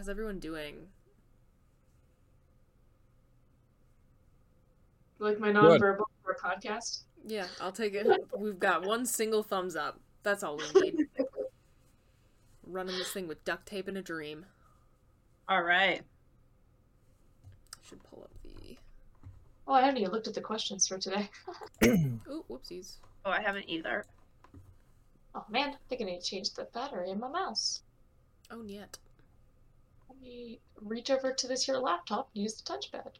How's everyone doing? Like my nonverbal for a podcast. Yeah, I'll take it. We've got one single thumbs up. That's all we need. Running this thing with duct tape and a dream. All right. Should pull up the. Oh, I haven't even looked at the questions for today. oh, whoopsies. Oh, I haven't either. Oh, oh man, I think I need to change the battery in my mouse. Oh, yet. Let me reach over to this here laptop and use the touchpad.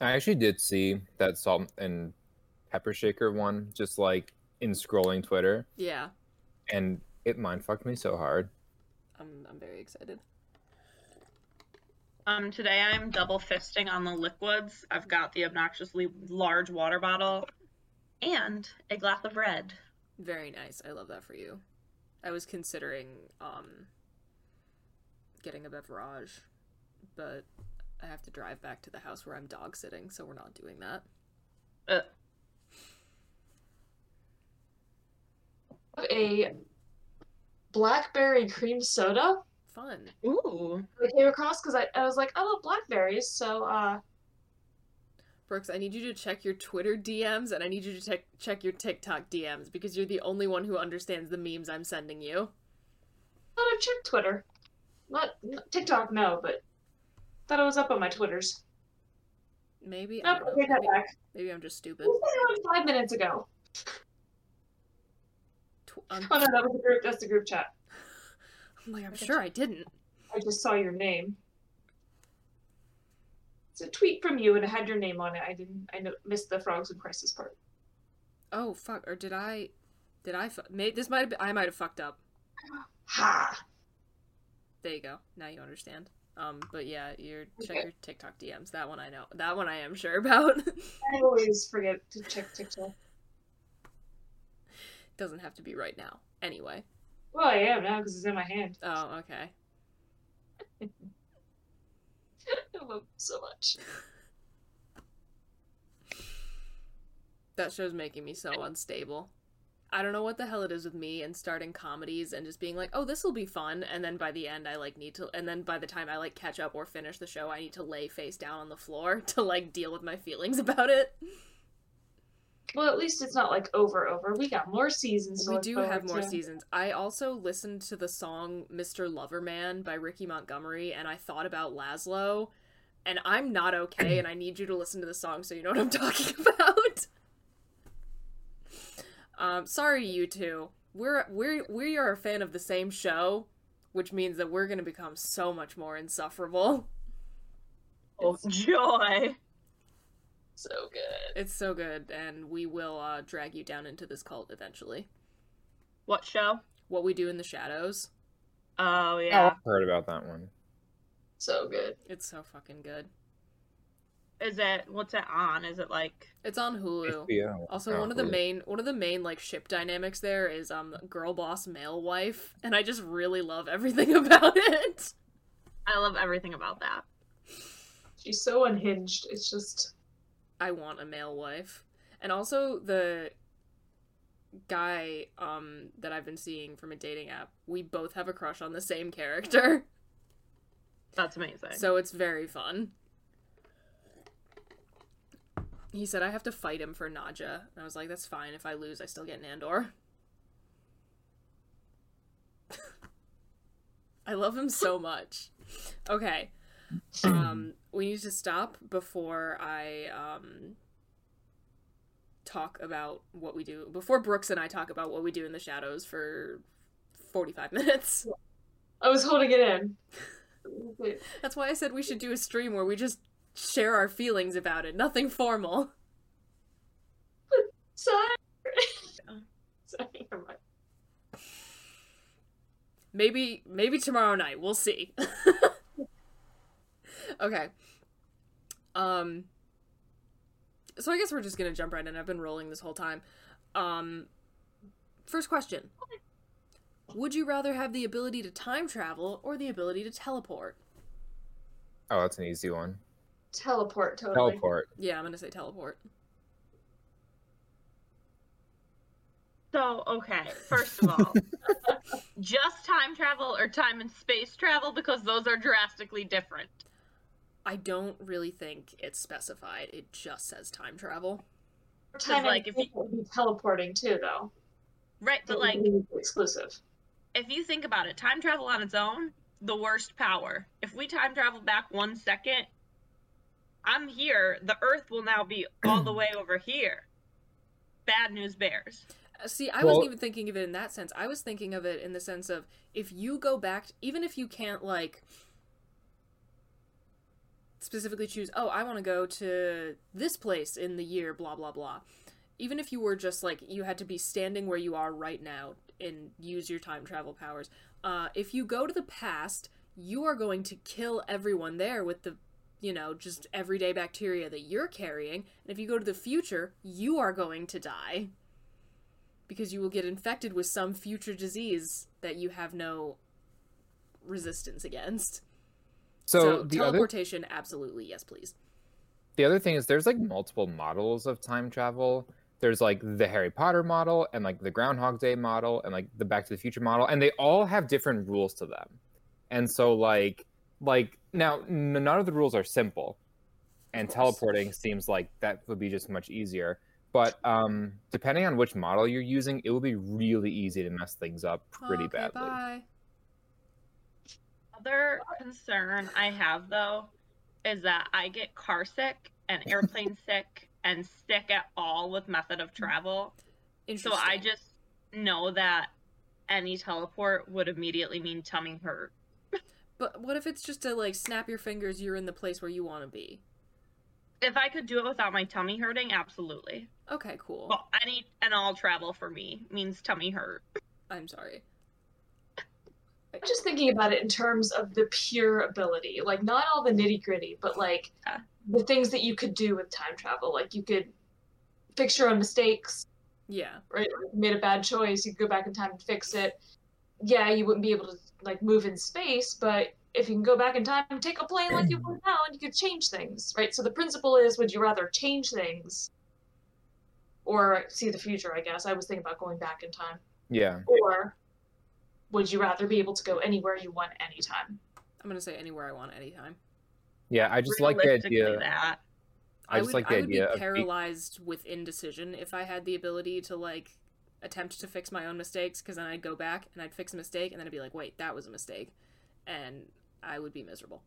I actually did see that salt and pepper shaker one just like in scrolling Twitter, Yeah, and it mind fucked me so hard. I'm I'm very excited. Um, today I'm double fisting on the liquids. I've got the obnoxiously large water bottle and a glass of red. Very nice. I love that for you. I was considering um getting a beverage, but I have to drive back to the house where I'm dog sitting, so we're not doing that. Uh, A blackberry cream soda Fun. ooh. I came across because I, I was like, I love blackberries, so uh Brooks, I need you to check your Twitter DMs and I need you to check check your TikTok DMs because you're the only one who understands the memes I'm sending you. thought I've checked Twitter. Not, not TikTok, no, but thought it was up on my Twitters. Maybe I Nope, I know. take that Maybe, back. maybe I'm just stupid. Who said it five minutes ago? Tw- um, Oh no, that was the group. That's the group chat. I'm like, I'm sure I didn't. I just saw your name. It's a tweet from you, and it had your name on it. I didn't. I missed the frogs and crisis part. Oh fuck! Or did I? Did I? Fu- may- this might have. Been, I might have fucked up. Ha! There you go. Now you understand. Um, but yeah, your check Okay. your TikTok DMs. That one I know. That one I am sure about. I always forget to check TikTok. Doesn't have to be right now. Anyway. Well, I am now because it's in my hand. Oh, okay. I love it so much. That show's making me so unstable. I don't know what the hell it is with me and starting comedies and just being like, "Oh, this will be fun," and then by the end I like need to and then by the time I like catch up or finish the show, I need to lay face down on the floor to like deal with my feelings about it. Well, at least it's not like over over. We got more seasons. We do have more to. seasons. I also listened to the song Mr. Loverman by Ricky Montgomery and I thought about Laszlo and I'm not okay and I need you to listen to the song so you know what I'm talking about. um sorry you two. We're we're we are a fan of the same show, which means that we're going to become so much more insufferable. Oh, joy. So good. It's so good and we will uh drag you down into this cult eventually. What show? What we do in the shadows. Oh, Oh, yeah. I've heard about that one. So good. It's so fucking good. Is it, what's it on? Is it like, It's on Hulu. HBO. Also, Oh, one of the cool. main one of the main like ship dynamics there is um girl boss male wife, and I just really love everything about it. I love everything about that. She's so unhinged. It's just I want a male wife, and also the guy um that I've been seeing from a dating app. We both have a crush on the same character, That's amazing. so it's very fun. He said I have to fight him for Nadja. And I was like, that's fine. If I lose, I still get Nandor. I love him so much. Okay. Um, we need to stop before I um talk about what we do before Brooks and I talk about what we do in the shadows for 45 minutes. I was holding it in. That's why I said we should do a stream where we just share our feelings about it. Nothing formal. Sorry. Sorry. Maybe maybe tomorrow night. We'll see. Okay. Um so I guess we're just going to jump right in. I've been rolling this whole time. Um first question. Would you rather have the ability to time travel or the ability to teleport? Oh, that's an easy one. Teleport, totally. Teleport. Yeah, I'm going to say teleport. So, okay, first of all, just time travel or time and space travel because those are drastically different. I don't really think it's specified. It just says time travel. Time like, like if you- would be teleporting too, though. Right, but It like exclusive. if you think about it, time travel on its own, the worst power. If we time travel back one second, I'm here. The Earth will now be all the way over here. Bad news bears. Uh, See, I Well- wasn't even thinking of it in that sense. I was thinking of it in the sense of if you go back, even if you can't like specifically choose, oh, I want to go to this place in the year, blah blah blah. Even if you were just like you had to be standing where you are right now and use your time travel powers. Uh, if you go to the past, you are going to kill everyone there with the you know, just everyday bacteria that you're carrying. And if you go to the future, you are going to die because you will get infected with some future disease that you have no resistance against. So, So, the other teleportation, absolutely, yes, please. the other thing is there's like multiple models of time travel. There's like the Harry Potter model and like the Groundhog Day model and like the Back to the Future model, and they all have different rules to them. And so like like now none of the rules are simple, and teleporting seems like that would be just much easier. But um, depending on which model you're using, it will be really easy to mess things up pretty okay, badly. Bye. Other concern I have though is that I get car sick and airplane sick and sick at all with method of travel. So I just know that any teleport would immediately mean tummy hurt. But what if it's just to like snap your fingers? You're in the place where you want to be. If I could do it without my tummy hurting, absolutely. Okay, cool. Well, any and all travel for me means tummy hurt. I'm sorry. I'm just thinking about it in terms of the pure ability, like not all the nitty gritty, but like Yeah. the things that you could do with time travel. Like you could fix your own mistakes, Yeah. right? Like, you made a bad choice, you could go back in time and fix it. Yeah, you wouldn't be able to like move in space, but if you can go back in time and take a plane like you would now, and you could change things, right? So the principle is, would you rather change things or see the future? I guess I was thinking about going back in time, Yeah. or would you rather be able to go anywhere you want anytime? I'm gonna say anywhere I want anytime. Yeah, I just like the idea. that. I just would, like the I would idea be of be- paralyzed with indecision if I had the ability to like attempt to fix my own mistakes because then I'd go back and I'd fix a mistake and then I'd be like, wait, that was a mistake, and I would be miserable.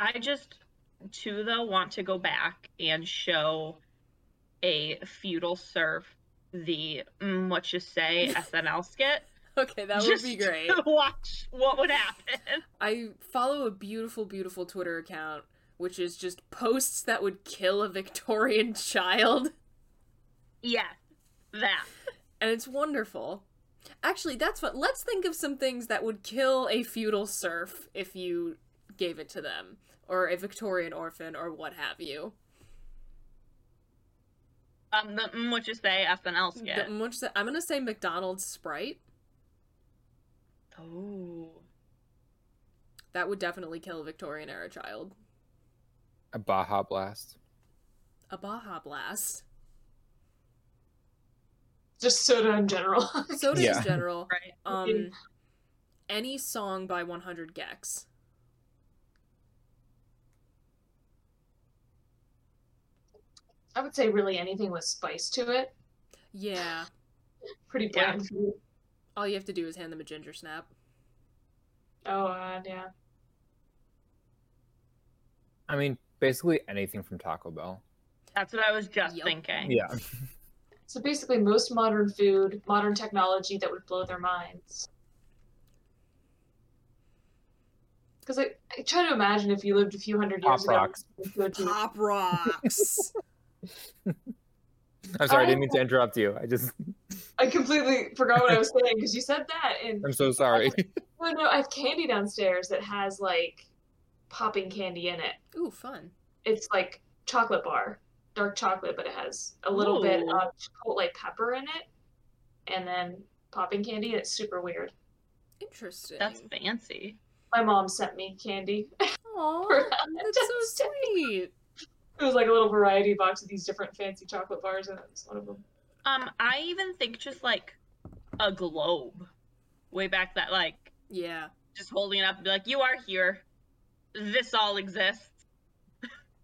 I just too though want to go back and show a feudal serf the mm, what you say SNL skit. Okay, that would be great. watch what would happen. I follow a beautiful, beautiful Twitter account which is just posts that would kill a Victorian child, Yeah, that. and it's wonderful. Actually, that's what. Let's think of some things that would kill a feudal serf if you gave it to them, or a Victorian orphan, or what have you. Um, the what you say skit. The- which I'm gonna say McDonald's Sprite. Oh. That would definitely kill a Victorian era child. A Baja Blast. A Baja Blast. Just soda in general. Soda Yeah. in general. Right. Um, any song by 100 gecs. I would say really anything with spice to it. Yeah. Pretty Yeah. bland food. All you have to do is hand them a ginger snap. Oh, uh, yeah. I mean, basically anything from Taco Bell. That's what I was just Yup. thinking. Yeah. So basically, most modern food, modern technology that would blow their minds. Because I, I try to imagine if you lived a few hundred Pop years ago. rocks. you could do- Pop rocks. I'm sorry, I didn't mean to interrupt you. I just, I completely forgot what I was saying because you said that, and I'm so sorry. no, oh, no, I have candy downstairs that has like popping candy in it. Ooh, fun. It's like chocolate bar, dark chocolate, but it has a little bit Ooh. of chipotle pepper in it, and then popping candy. It's super weird. Interesting. That's fancy. My mom sent me candy. Aw, for that's so sweet. It was like a little variety box of these different fancy chocolate bars, and it was one of them. Um, I even think just like a globe. Way back that like Yeah. just holding it up and be like, You are here. This all exists.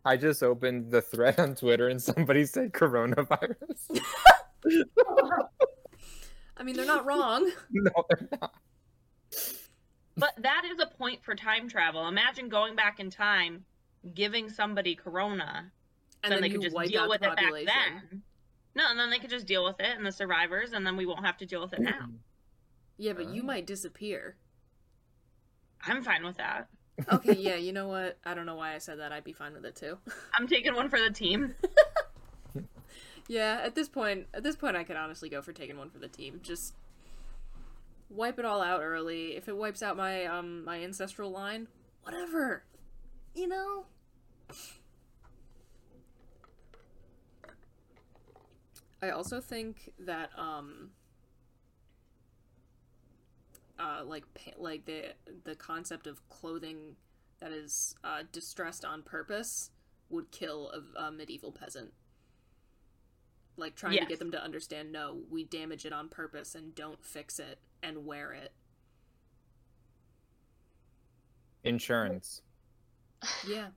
I just opened the thread on Twitter and somebody said coronavirus. I mean, they're not wrong. no, they're not. But that is a point for time travel. Imagine going back in time, giving somebody corona, And then, then, they could just deal with the it back then. No, and then they could just deal with it and the survivors, and then we won't have to deal with it now. Yeah, but you Oh. might disappear. I'm fine with that. Okay, yeah, you know what? I don't know why I said that. I'd be fine with it too. I'm taking one for the team. yeah, at this point, at this point, I could honestly go for taking one for the team. Just wipe it all out early. If it wipes out my um my ancestral line, whatever. You know. I also think that um uh like like the the concept of clothing that is uh distressed on purpose would kill a, a medieval peasant. Like trying to get them to understand no, we damage it on purpose and don't fix it and wear it. Insurance. Yeah.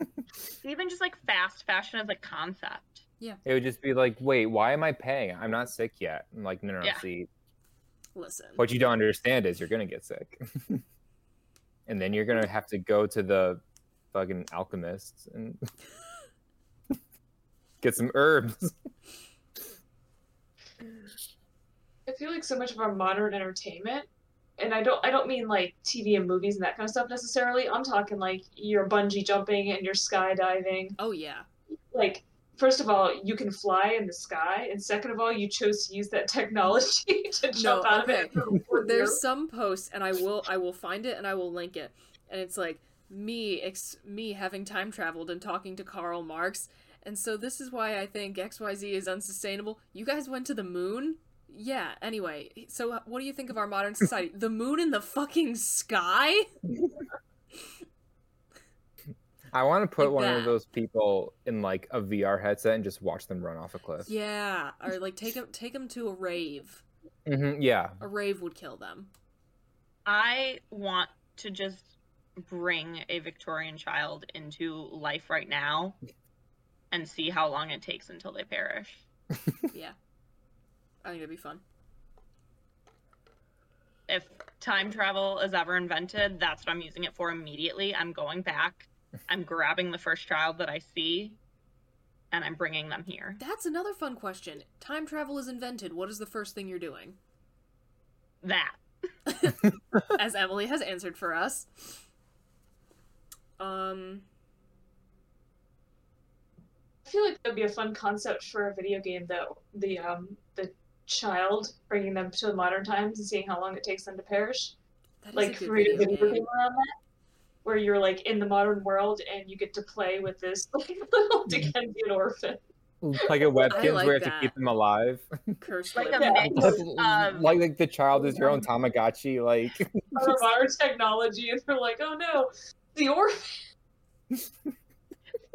Even just like fast fashion as a concept. It would just be like, wait, why am I paying? I'm not sick yet. I'm like, no, no, no. Yeah. See, Listen. what you don't understand is you're gonna get sick, and then you're gonna have to go to the fucking alchemist and get some herbs. I feel like so much of our modern entertainment, and I don't I don't mean like TV and movies and that kind of stuff necessarily. I'm talking like your bungee jumping and your skydiving. Oh yeah. Like first of all, you can fly in the sky, and second of all, you chose to use that technology to jump No, out okay. of it. There's some posts, and I will I will find it and I will link it, and it's like me ex- me having time traveled and talking to Karl Marx, and so this is why I think X Y Z is unsustainable. You guys went to the moon. Yeah. Anyway, so what do you think of our modern society? the moon in the fucking sky? I want to put Like one that. of those people in like a VR headset and just watch them run off a cliff. Yeah. Or like take them take them to a rave. hmm yeah. A rave would kill them. I want to just bring a Victorian child into life right now and see how long it takes until they perish. Yeah. I think it'd be fun. If time travel is ever invented, that's what I'm using it for immediately. I'm going back. I'm grabbing the first child that I see and I'm bringing them here. That's another fun question. Time travel is invented. What is the first thing you're doing? That. As Emily has answered for us. Um, I feel like that'd be a fun concept for a video game though. The um the child bringing them to the modern times and seeing how long it takes them to perish. that is like a good create a video video game. game around that. Where you're like in the modern world and you get to play with this like little mm-hmm. Dickensian orphan. Like a Webkinz like where you have that. to keep them alive. Cursed Like a Yeah. mix of like like the child is your own Tamagotchi. Like Under modern technology and they're like, oh no, the orphan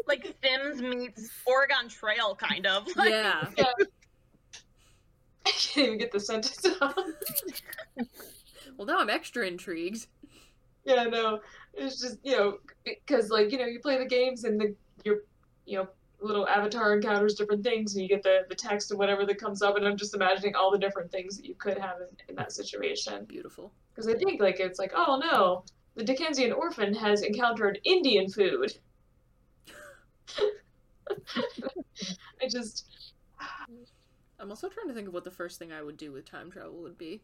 like Sims meets Oregon Trail kind of. Like, Yeah. I can't even get the sentence out. Well, now I'm extra intrigued. Yeah, no. It's just, you know, because like, you know, you play the games and the you're you know, little avatar encounters different things, and you get the the text and whatever that comes up, and I'm just imagining all the different things that you could have in, in that situation. Beautiful. Because I think like it's like, oh no, the Dickensian orphan has encountered Indian food. I just I'm also trying to think of what the first thing I would do with time travel would be.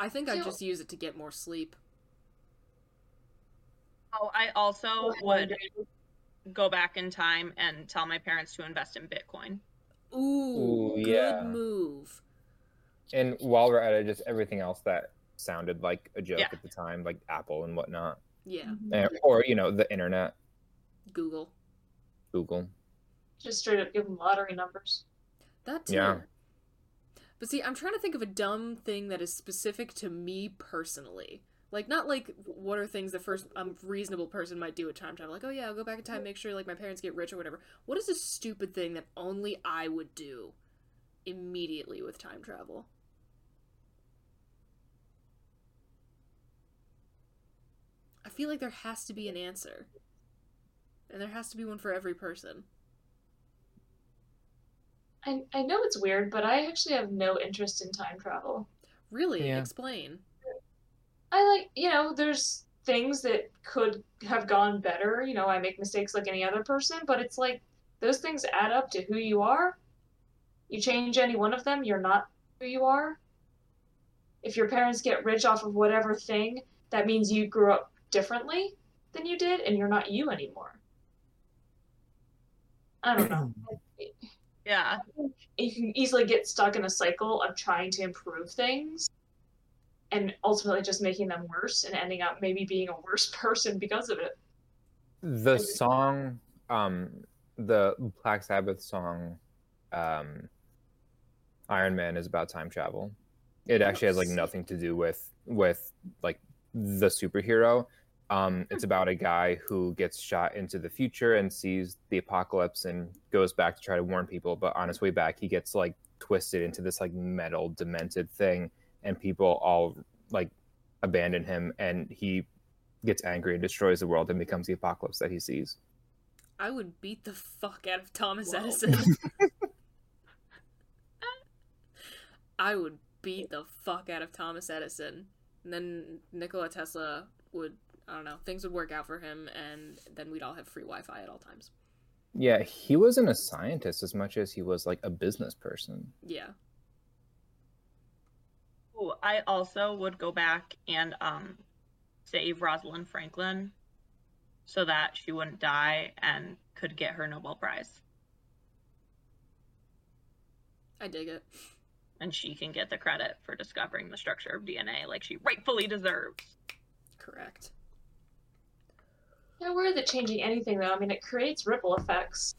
I think I'd just use it to get more sleep. Oh, I also would go back in time and tell my parents to invest in Bitcoin. Ooh, Ooh, good yeah. move. And while we're at it, just everything else that sounded like a joke Yeah. at the time, like Apple and whatnot, Yeah, and, or you know, the internet, Google. Google. just straight up give them lottery numbers. That too. Yeah. But see, I'm trying to think of a dumb thing that is specific to me personally. Like not like what are things the first um, reasonable person might do with time travel. Like, oh yeah, I'll go back in time, make sure like my parents get rich or whatever. What is a stupid thing that only I would do immediately with time travel? I feel like there has to be an answer. And there has to be one for every person. I I know it's weird, but I actually have no interest in time travel. Really? Yeah. Explain. I like, you know, there's things that could have gone better. You know, I make mistakes like any other person, but it's like those things add up to who you are. You change any one of them, you're not who you are. If your parents get rich off of whatever thing, that means you grew up differently than you did and you're not you anymore. I don't know. Yeah. you can easily get stuck in a cycle of trying to improve things and ultimately just making them worse and ending up maybe being a worse person because of it. The song, um, the Black Sabbath song, um, Iron Man is about time travel. It actually has like nothing to do with with like the superhero. Um, it's about a guy who gets shot into the future and sees the apocalypse and goes back to try to warn people. But on his way back, he gets like twisted into this like metal demented thing, and people all like abandon him, and he gets angry and destroys the world and becomes the apocalypse that he sees. I would beat the fuck out of Thomas Whoa. Edison. I would beat the fuck out of Thomas Edison. And then Nikola Tesla would, I don't know, things would work out for him, and then we'd all have free Wi Fi at all times. Yeah, he wasn't a scientist as much as he was like a business person. Yeah. Ooh, I also would go back and um save Rosalind Franklin so that she wouldn't die and could get her Nobel Prize. I dig it. And she can get the credit for discovering the structure of DNA like she rightfully deserves. Correct. Yeah, worried that changing anything though, I mean it creates ripple effects.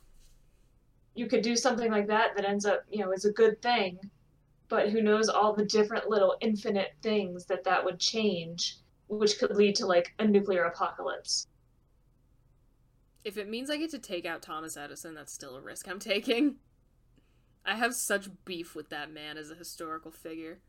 You could do something like that that ends up, you know, is a good thing, but who knows all the different little infinite things that that would change, which could lead to like a nuclear apocalypse. If it means I get to take out Thomas Edison, that's still a risk I'm taking. I have such beef with that man as a historical figure.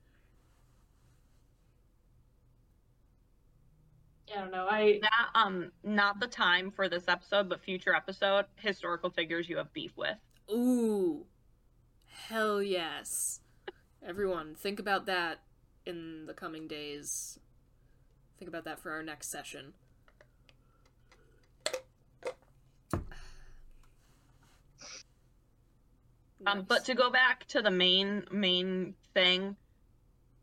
I don't know. I That um not the time for this episode, but future episode, historical figures you have beef with. Ooh. Hell yes. Everyone, think about that in the coming days. Think about that for our next session. Um, but to go back to the main main thing,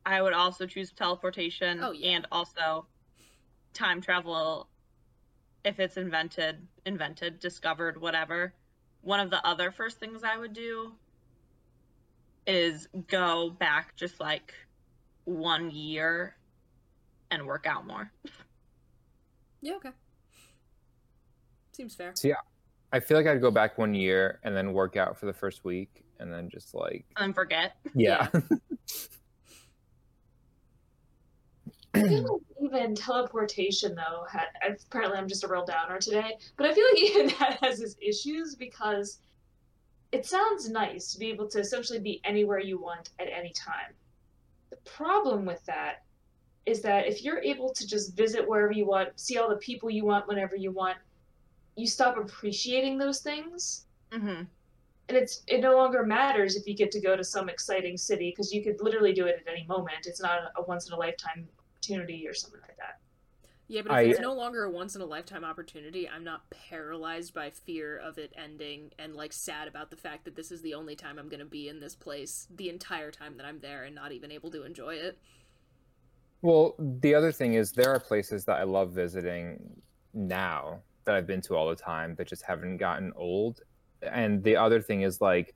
I would also choose teleportation Oh, yeah. and also time travel if it's invented, invented, discovered, whatever. One of the other first things I would do is go back just like one year and work out more. Yeah, okay. Seems fair. So yeah, I feel like I'd go back one year and then work out for the first week and then just like And forget. yeah. I feel like even teleportation though had apparently I'm just a real downer today, but I feel like even that has its issues because it sounds nice to be able to essentially be anywhere you want at any time. The problem with that is that if you're able to just visit wherever you want, see all the people you want whenever you want, you stop appreciating those things. Mm-hmm. And it's it no longer matters if you get to go to some exciting city because you could literally do it at any moment. It's not a once in a lifetime opportunity or something like that. Yeah, but if I- it's no longer a once in a lifetime opportunity, I'm not paralyzed by fear of it ending and like sad about the fact that this is the only time I'm going to be in this place the entire time that I'm there and not even able to enjoy it. Well, the other thing is there are places that I love visiting now that I've been to all the time that just haven't gotten old. And the other thing is like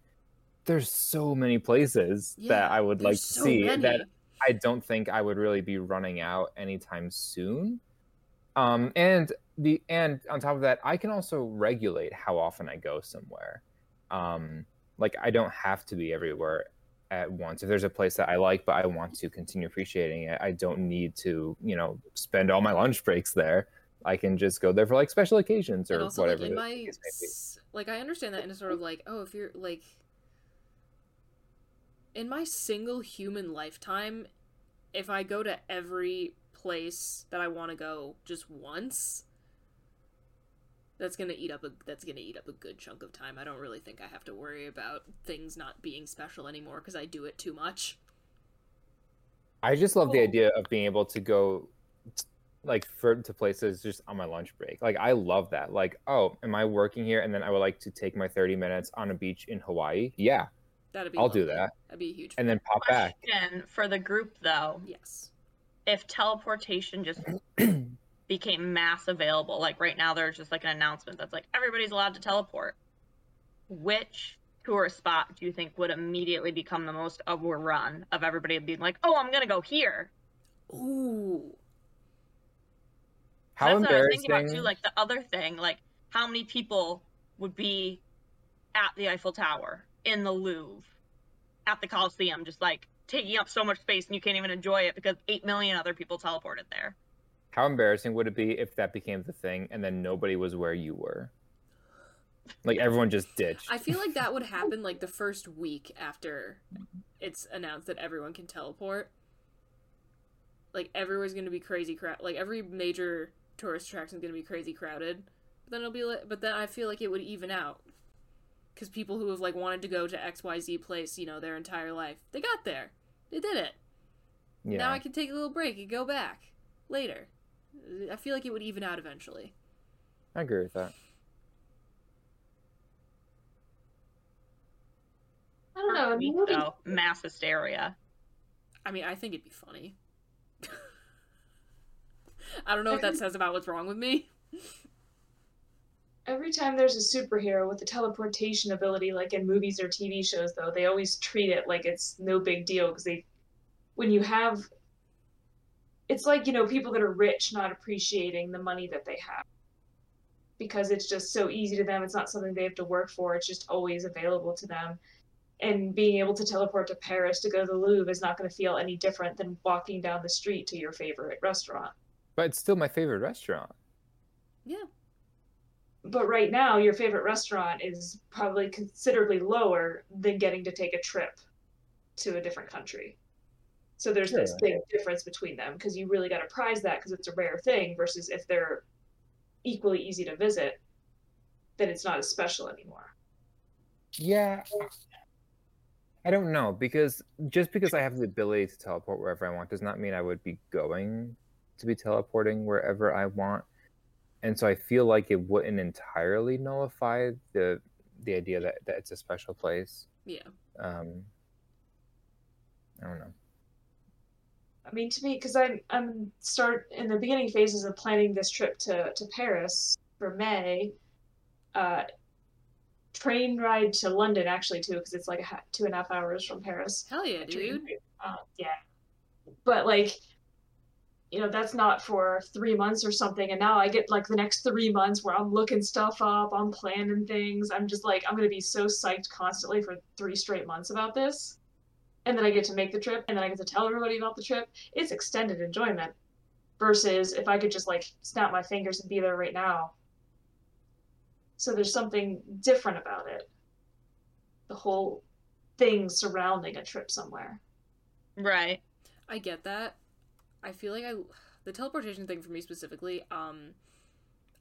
there's so many places Yeah, that I would like to so see many. that I don't think I would really be running out anytime soon. Um, and the and on top of that, I can also regulate how often I go somewhere. Um, like I don't have to be everywhere at once. If there's a place that I like but I want to continue appreciating it, I don't need to, you know, spend all my lunch breaks there. I can just go there for like special occasions or also whatever. like in my case may be. s- like I understand that in a sort of like oh if you're like in my single human lifetime if I go to every place that I want to go just once that's going to eat up a that's to eat up a good chunk of time. I don't really think I have to worry about things not being special anymore cuz I do it too much. I just love the Oh. idea of being able to go like for to places just on my lunch break. Like I love that. Like, oh, am I working here and then I would like to take my 30 minutes on a beach in Hawaii? Yeah. That'd be I'll do that. That'd be a huge And then pop back. Question for the group though: yes. if teleportation just became mass available, like right now, there's just like an announcement that's like everybody's allowed to teleport. Which tourist spot do you think would immediately become the most overrun of everybody being like, "Oh, I'm gonna go here"? Ooh. How That's what I was embarrassing. thinking about too. Like the other thing, like how many people would be at the Eiffel Tower, in the Louvre, at the Coliseum, just like taking up so much space and you can't even enjoy it because eight million other people teleported there. How embarrassing would it be if that became the thing and then nobody was where you were? Like everyone just ditched. I feel like that would happen like the first week after it's announced that everyone can teleport. Like everywhere's gonna be crazy crowd. Like every major tourist attraction is gonna be crazy crowded. But then it'll be like, but then I feel like it would even out because people who have like wanted to go to X Y Z place, you know, their entire life, they got there, they did it. yeah. Now I can take a little break and go back later. I feel like it would even out eventually. I agree with that. I don't know. Week, nobody- though, mass hysteria. I mean, I think it'd be funny. I don't know what that says about what's wrong with me. Every time there's a superhero with a teleportation ability, like in movies or TV shows, though, they always treat it like it's no big deal because they, when you have, it's like, you know, people that are rich not appreciating the money that they have because it's just so easy to them. It's not something they have to work for, it's just always available to them. And being able to teleport to Paris to go to the Louvre is not going to feel any different than walking down the street to your favorite restaurant. But it's still my favorite restaurant. Yeah. But right now your favorite restaurant is probably considerably lower than getting to take a trip to a different country so there's this Sure. big difference between them because you really got to prize that because it's a rare thing versus if they're equally easy to visit then it's not as special anymore Yeah. I don't know because just because I have the ability to teleport wherever I want does not mean I would be going to be teleporting wherever I want. And so I feel like it wouldn't entirely nullify the the idea that, that it's a special place. Yeah. Um I don't know. i mean to me because i'm i'm start in the beginning phases of planning this trip to to paris for may uh train ride to london actually too because it's like a two and a half hours from paris Hell yeah, dude. Uh, yeah. But like, you know, that's not for three months or something. And now I get like the next three months where I'm looking stuff up, I'm planning things. I'm just like, I'm gonna be so psyched constantly for three straight months about this. And then I get to make the trip, and then I get to tell everybody about the trip. It's extended enjoyment. Versus if I could just like snap my fingers and be there right now. So there's something different about it. The whole thing surrounding a trip somewhere. Right. I get that. I feel like I the teleportation thing for me specifically, um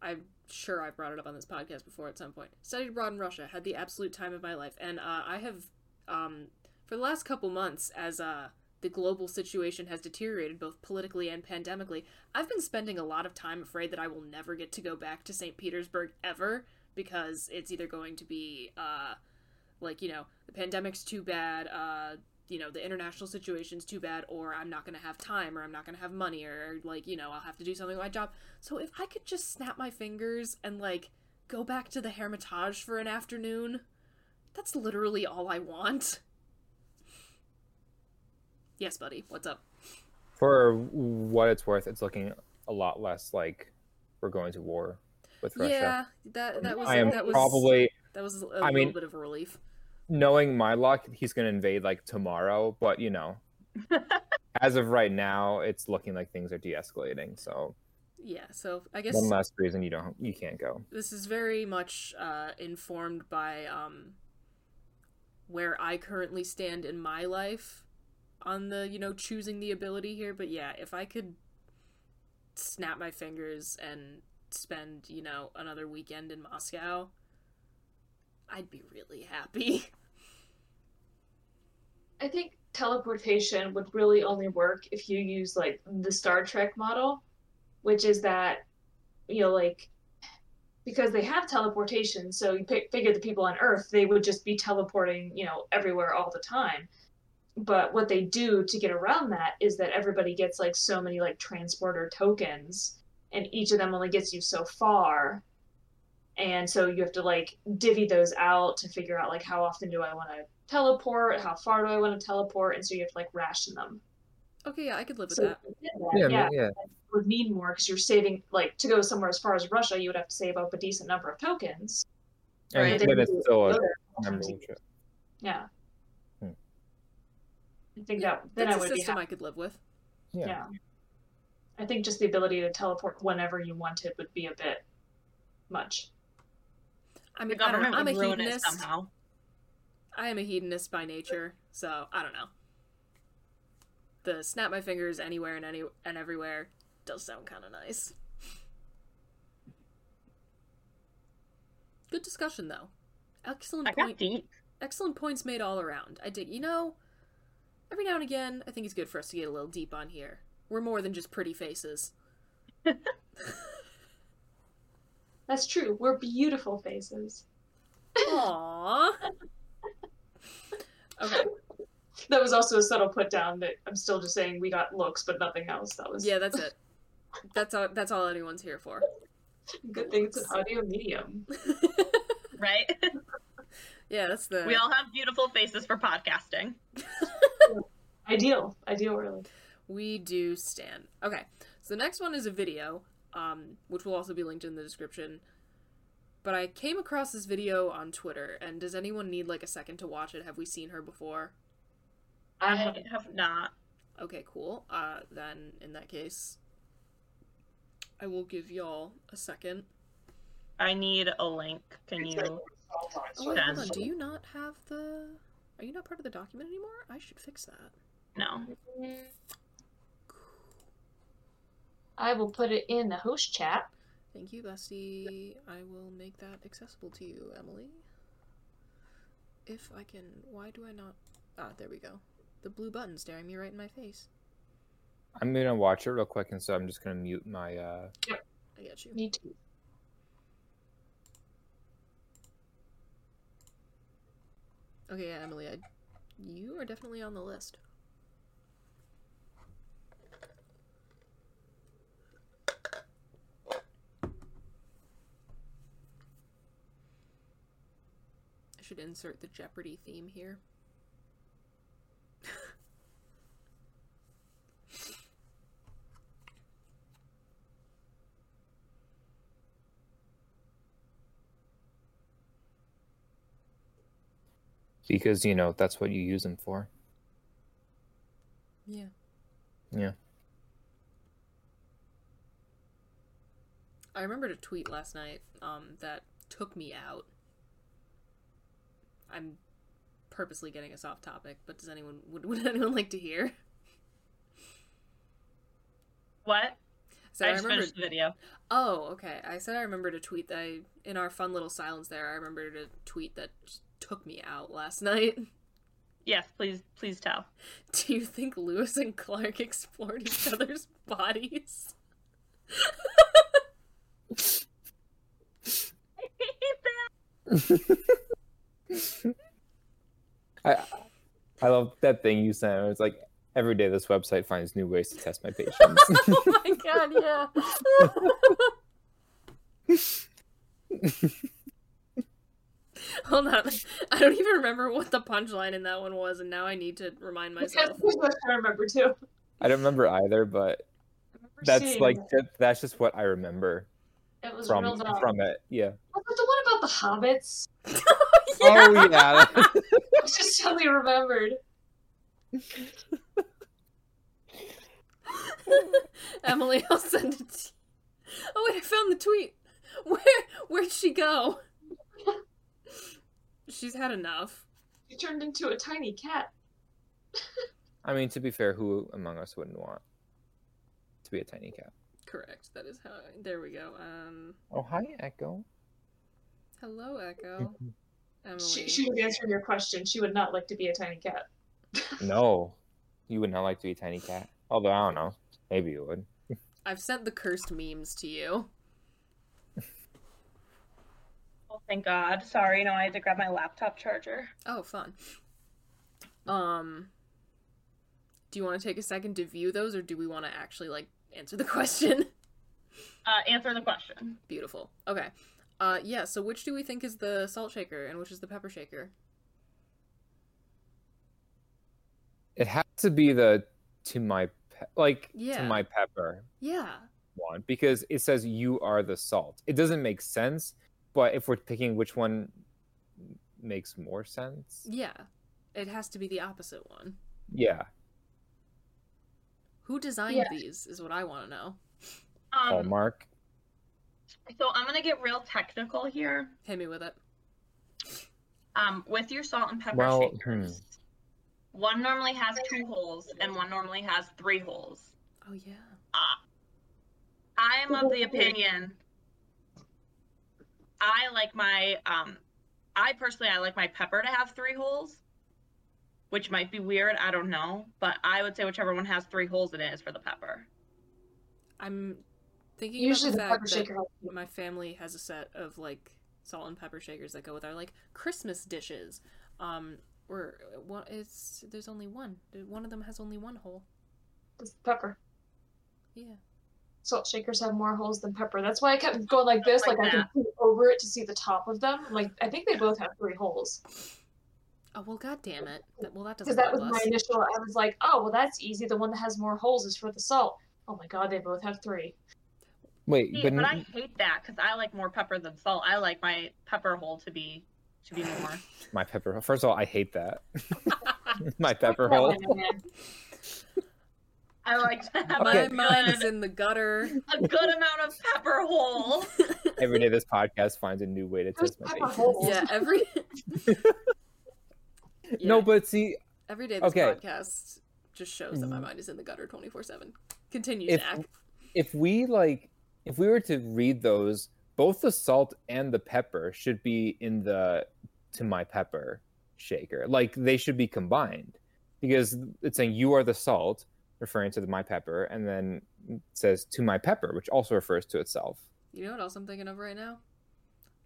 I'm sure I brought it up on this podcast before at some point. Studied abroad in Russia, had the absolute time of my life, and uh, I have um for the last couple months as uh the global situation has deteriorated both politically and pandemically, I've been spending a lot of time afraid that I will never get to go back to St. Petersburg ever because it's either going to be uh like, you know, the pandemic's too bad, uh you know, the international situation's too bad or I'm not going to have time or I'm not going to have money or like, you know, I'll have to do something with my job. So if I could just snap my fingers and like go back to the Hermitage for an afternoon, that's literally all I want. Yes, buddy. What's up? For what it's worth, it's looking a lot less like we're going to war with Russia. Yeah, that that was I am that was probably that was a I little mean- bit of a relief. Knowing my luck, he's going to invade like tomorrow. But you know, as of right now, it's looking like things are de-escalating. So Yeah, so I guess one last reason you don't, you can't go. this is very much uh, informed by um, where I currently stand in my life on the you know choosing the ability here. But yeah, if I could snap my fingers and spend you know another weekend in Moscow, I'd be really happy. I think teleportation would really only work if you use like the Star Trek model, which is that, you know, like because they have teleportation, so you figure the people on Earth they would just be teleporting, you know, everywhere all the time. But what they do to get around that is that everybody gets like so many like transporter tokens, and each of them only gets you so far. And so you have to like divvy those out to figure out like how often do I want to teleport, how far do I want to teleport, and so you have to like ration them. Okay, yeah, I could live with So that. if you did that, Yeah, yeah, yeah. it would mean more because you're saving like to go somewhere as far as Russia, you would have to save up a decent number of tokens. And Right. then it's still a Go there. memorable trip. Yeah. Hmm. I think that then That's I a would be system happy. I could live with. Yeah. Yeah. I think just the ability to teleport whenever you wanted would be a bit much. I The mean, I don't know. government I'm a would ruin it hedonist. somehow. I am a hedonist by nature, so I don't know. The snap my fingers anywhere and any and everywhere does sound kind of nice. Good discussion though. Excellent I got point. deep. Excellent points made all around. I dig. You know, every now and again, I think it's good for us to get a little deep on here. We're more than just pretty faces. That's true. We're beautiful faces. Aww. okay. That was also a subtle put down that I'm still just saying we got looks but nothing else. That was Yeah, that's it. That's all. That's all anyone's here for. good thing it's an audio medium. Right? Yeah, that's the. we all have beautiful faces for podcasting. Ideal. Ideal really. We do stand. Okay, so the next one is a video, um, which will also be linked in the description. But I came across this video on Twitter, and does anyone need like a second to watch it? Have we seen her before? I I have have not. Okay, cool. Uh, then in that case, I will give y'all a second. I need a link. Can you? Oh wait, hold on. Do you not have the? Are you not part of the document anymore? I should fix that. No. I will put it in the host chat. Thank you, Bestie. I will make that accessible to you, Emily. If I can. Why do I not? Ah, there we go. The blue button staring me right in my face. I'm gonna watch it real quick, and so I'm just gonna mute my. uh I got you. Me too. Okay, yeah, Emily, I, you are definitely on the list. Should insert the Jeopardy theme here. because you know that's what you use them for. Yeah. Yeah. I remembered a tweet last night um, that took me out. I'm purposely getting us off topic, but does anyone would, would anyone like to hear? What? So I I just remember. finished the video. Oh, okay. I said I remembered a tweet that I, in our fun little silence there. I remembered a tweet that took me out last night. Yes, please, please tell. Do you think Lewis and Clark explored each other's bodies? I I I love that thing you sent. It's like every day this website finds new ways to test my patience. oh my god, yeah. Hold on. I don't even remember what the punchline in that one was, and now I need to remind myself. I remember too. I don't remember either, but remember that's like that, that's just what I remember It was from real dumb. from it. Yeah. Was it the one about the hobbits? Oh yeah. I just suddenly remembered. Emily, I'll send it to you. Oh wait, I found the tweet. Where where'd she go? She's had enough. She turned into a tiny cat. I mean, to be fair, who among us wouldn't want to be a tiny cat? Correct. That is how. There we go. Um. Oh, hi, Echo. Hello, Echo. Emily. She, she would answer your question. She would not like to be a tiny cat. No, you would not like to be a tiny cat. Although I don't know, maybe you would. I've sent the cursed memes to you. Oh, thank God. Sorry, no, I had to grab my laptop charger. Oh, fun. Um. Do you want to take a second to view those, or do we want to actually like answer the question? Uh, answer the question. Beautiful. Okay. Uh, yeah. So, which do we think is the salt shaker, and which is the pepper shaker? It has to be the to my pe- like Yeah. to my pepper Yeah. one because it says you are the salt. It doesn't make sense, but if we're picking which one makes more sense, Yeah. It has to be the opposite one. yeah, Who designed Yeah. these is what I want to know. Um, Hallmark. So I'm gonna get real technical here. Hit me with it. Um, with your salt and pepper Well, shakers, one normally has two holes and one normally has three holes. Oh yeah. I am of the opinion. I like my um, I personally I like my pepper to have three holes, which might be weird. I don't know, but I would say whichever one has three holes in it is for the pepper. I'm thinking Usually about the the, pepper fact shaker. that has- my family has a set of like salt and pepper shakers that go with our like Christmas dishes. Um, where one it's there's only one. One of them has only one hole. It's pepper. Yeah. Salt shakers have more holes than pepper. That's why I kept going like this, Like like, I that. could peek over it to see the top of them. Like I think they both have three holes. Oh well, god damn it. That, well, that Because doesn't that was help my initial. I was like, oh well, that's easy. The one that has more holes is for the salt. Oh my god, they both have three. Wait, See, but, but n- I hate that because I like more pepper than salt. I like my pepper hole to be to be more. my pepper. hole. First of all, I hate that. my pepper hole. I like to have My a mind is in the gutter. a good amount of pepper hole. Every day, this podcast finds a new way to Who's test my pepper patience. hole? Yeah, every No, but see, every day this Okay. podcast just shows that my Mhm. mind is in the gutter 24/7. Continue, If- Zach. if we like if we were to read those both the salt and the pepper should be in the to my pepper shaker like they should be combined because it's saying you are the salt referring to the my pepper and then it says to my pepper which also refers to itself You know what else I'm thinking of right now?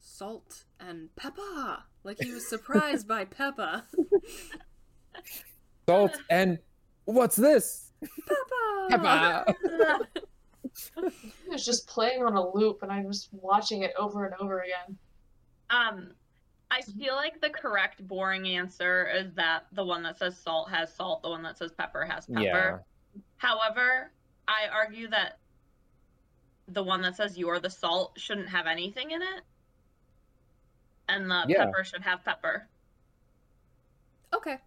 Salt and pepper. Like he was surprised by pepper. salt and what's this Pepper. pepper It was just playing on a loop, and I was watching it over and over again. Um, I feel like the correct boring answer is that the one that says salt has salt, the one that says pepper has pepper. yeah However, I argue that the one that says you're the salt shouldn't have anything in it. And the Yeah. pepper should have pepper. Okay.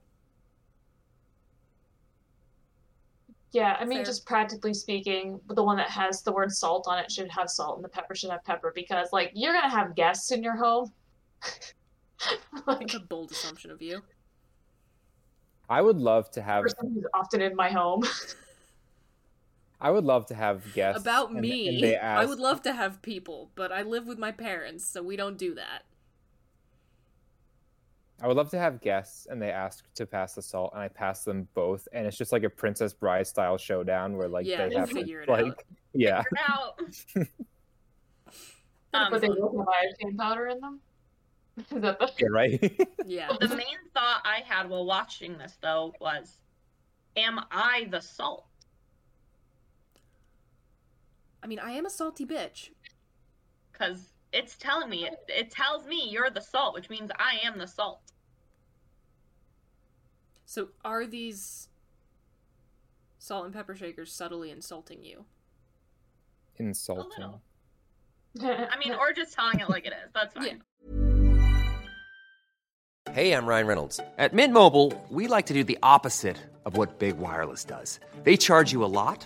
Yeah, I mean, Fair. just practically speaking, the one that has the word salt on it should have salt, and the pepper should have pepper because, like, you're gonna have guests in your home. like, That's a bold assumption of you. i would love to have person who's often in my home. I would love to have guests About and- me. and they I would love to have people, but I live with my parents, so we don't do that. I would love to have guests and they ask to pass the salt and I pass them both and it's just like a Princess Bride style showdown where like Yeah, they we'll have to, figure it like out. yeah. Figure. Um, but they both have iodine powder in them. Is that the... yeah, right? Yeah. the main thought I had while watching this though was, am I the salt? I mean, I am a salty bitch. Because it's telling me it, it tells me you're the salt, which means I am the salt. So are these salt and pepper shakers subtly insulting you? Insulting. I mean, or just telling it like it is. That's fine. Yeah. Hey, I'm Ryan Reynolds. At Mint Mobile, we like to do the opposite of what Big Wireless does. They charge you a lot,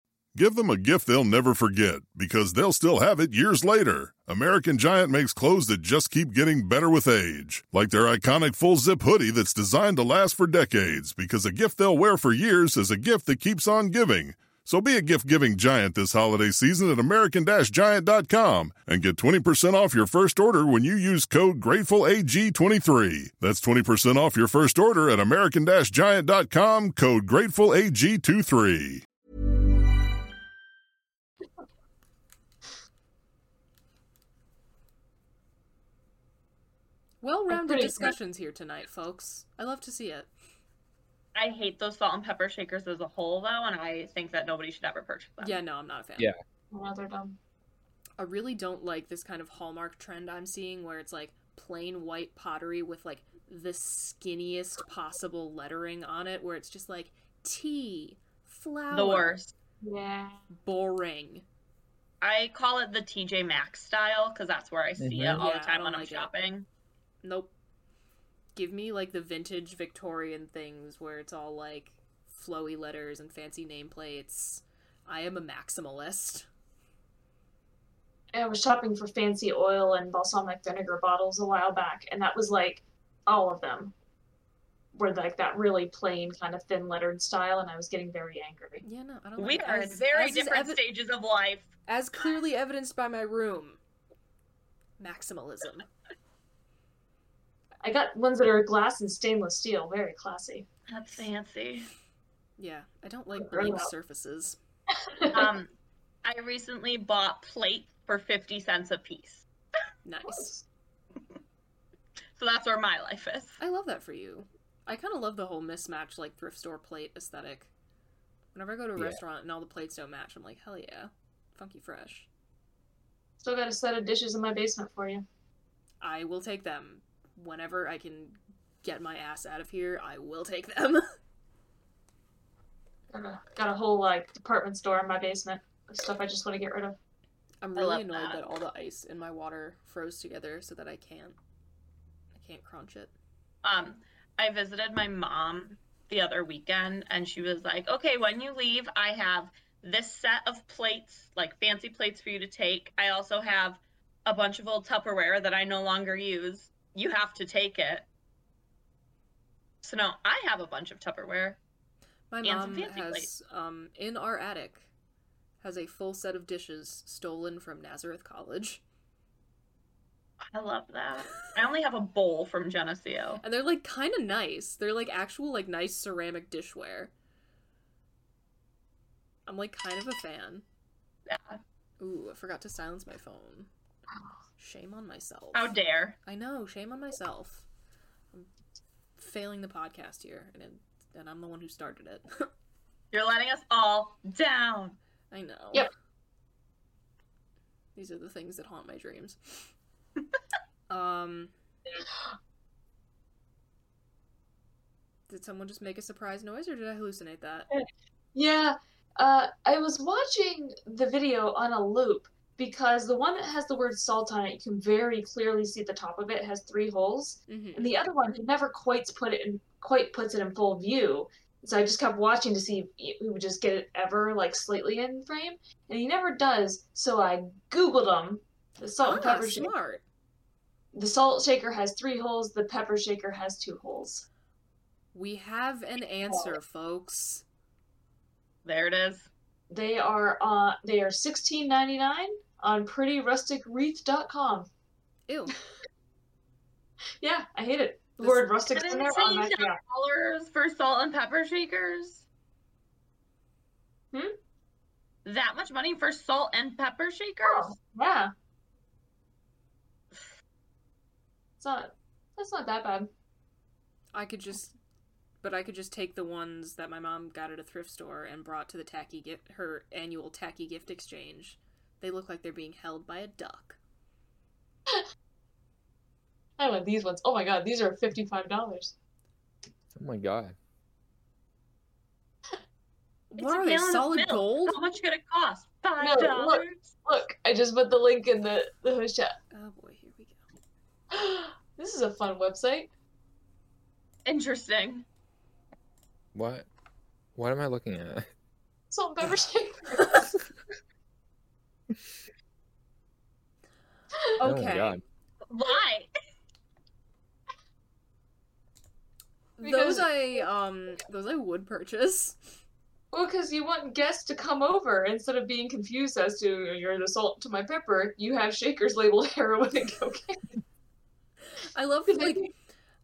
Give them a gift they'll never forget because they'll still have it years later. American Giant makes clothes that just keep getting better with age, like their iconic full zip hoodie that's designed to last for decades because a gift they'll wear for years is a gift that keeps on giving. So be a gift giving giant this holiday season at American Giant.com and get 20% off your first order when you use code GratefulAG23. That's 20% off your first order at American Giant.com, code GratefulAG23. Well-rounded pretty- discussions here tonight, folks. I love to see it. I hate those salt and pepper shakers as a whole, though, and I think that nobody should ever purchase them. Yeah, no, I'm not a fan. Yeah. Well, they're dumb. I really don't like this kind of hallmark trend I'm seeing where it's like plain white pottery with like the skinniest possible lettering on it where it's just like tea, flour. The worst. Yeah. Boring. I call it the TJ Maxx style because that's where I see it Mhm. all Yeah, the time don't when I'm like it. shopping. Nope. Give me like the vintage Victorian things where it's all like flowy letters and fancy nameplates. I am a maximalist. I was shopping for fancy oil and balsamic vinegar bottles a while back, and that was like all of them were like that really plain kind of thin lettered style, and I was getting very angry. Yeah, no, I don't We like it. are in very as different evi- stages of life. as clearly evidenced by my room. Maximalism. I got ones that are glass and stainless steel, very classy. That's fancy. Yeah, I don't like Grow blank surfaces. um, I recently bought plate for 50 cents a piece. Nice. So that's where my life is. I love that for you. I kind of love the whole mismatch, like thrift store plate aesthetic. Whenever I go to a Yeah. restaurant and all the plates don't match, I'm like, hell yeah, funky fresh. Still got a set of dishes in my basement for you. I will take them whenever I can get my ass out of here. I will take them. Got a, whole like department store in my basement stuff I just want to get rid of. I'm really annoyed that. that all the ice in my water froze together so that I can't. I can't crunch it. Um, I visited my mom the other weekend and she was like, okay, when you leave, I have this set of plates, like fancy plates for you to take. I also have a bunch of old Tupperware that I no longer use. You have to take it. So no, I have a bunch of Tupperware. My mom fancy has um in our attic has a full set of dishes stolen from Nazareth College. I love that. I only have a bowl from Geneseo. And they're like kind of nice. They're like actual like nice ceramic dishware. I'm like kind of a fan. Yeah. Ooh, I forgot to silence my phone. Shame on myself. How dare. I know, shame on myself. I'm failing the podcast here, and it, and I'm the one who started it. You're letting us all down. I know. Yep. These are the things that haunt my dreams. um. Did someone just make a surprise noise, or did I hallucinate that? Yeah, uh, I was watching the video on a loop because the one that has the word salt on it, you can very clearly see the top of it has three holes, Mhm. and the other one he never quite put it in quite puts it in full view. So I just kept watching to see if he would just get it ever like slightly in frame, and he never does. So I googled him. The salt and Ah, pepper shaker. smart. The salt shaker has three holes. The pepper shaker has two holes. We have an answer, folks. There it is. They are uh they are sixteen ninety nine on prettyrusticwreath.com. Ew. Yeah, I hate it. The This- word rustic's in there. say I'm yeah. dollars for salt and pepper shakers. Hmm? That much money for salt and pepper shakers? Oh, yeah. It's not. That's not that bad. I could just, but I could just take the ones that my mom got at a thrift store and brought to the tacky gift, her annual tacky gift exchange. They look like they're being held by a duck. I want these ones. Oh my god, these are fifty five dollars. Oh my god. What a are they? Solid gold? How much could it cost? Five No, look, dollars. look. I just put the link in the the host chat. Oh boy, here we go. this is a fun website. Interesting. What? What am I looking at? Salt and pepper shaker. Oh my Okay. god. Why? Because- Those I um those I would purchase. Well, because you want guests to come over instead of being confused as to you're the salt to my pepper. You have shakers labeled heroin and cocaine. I love like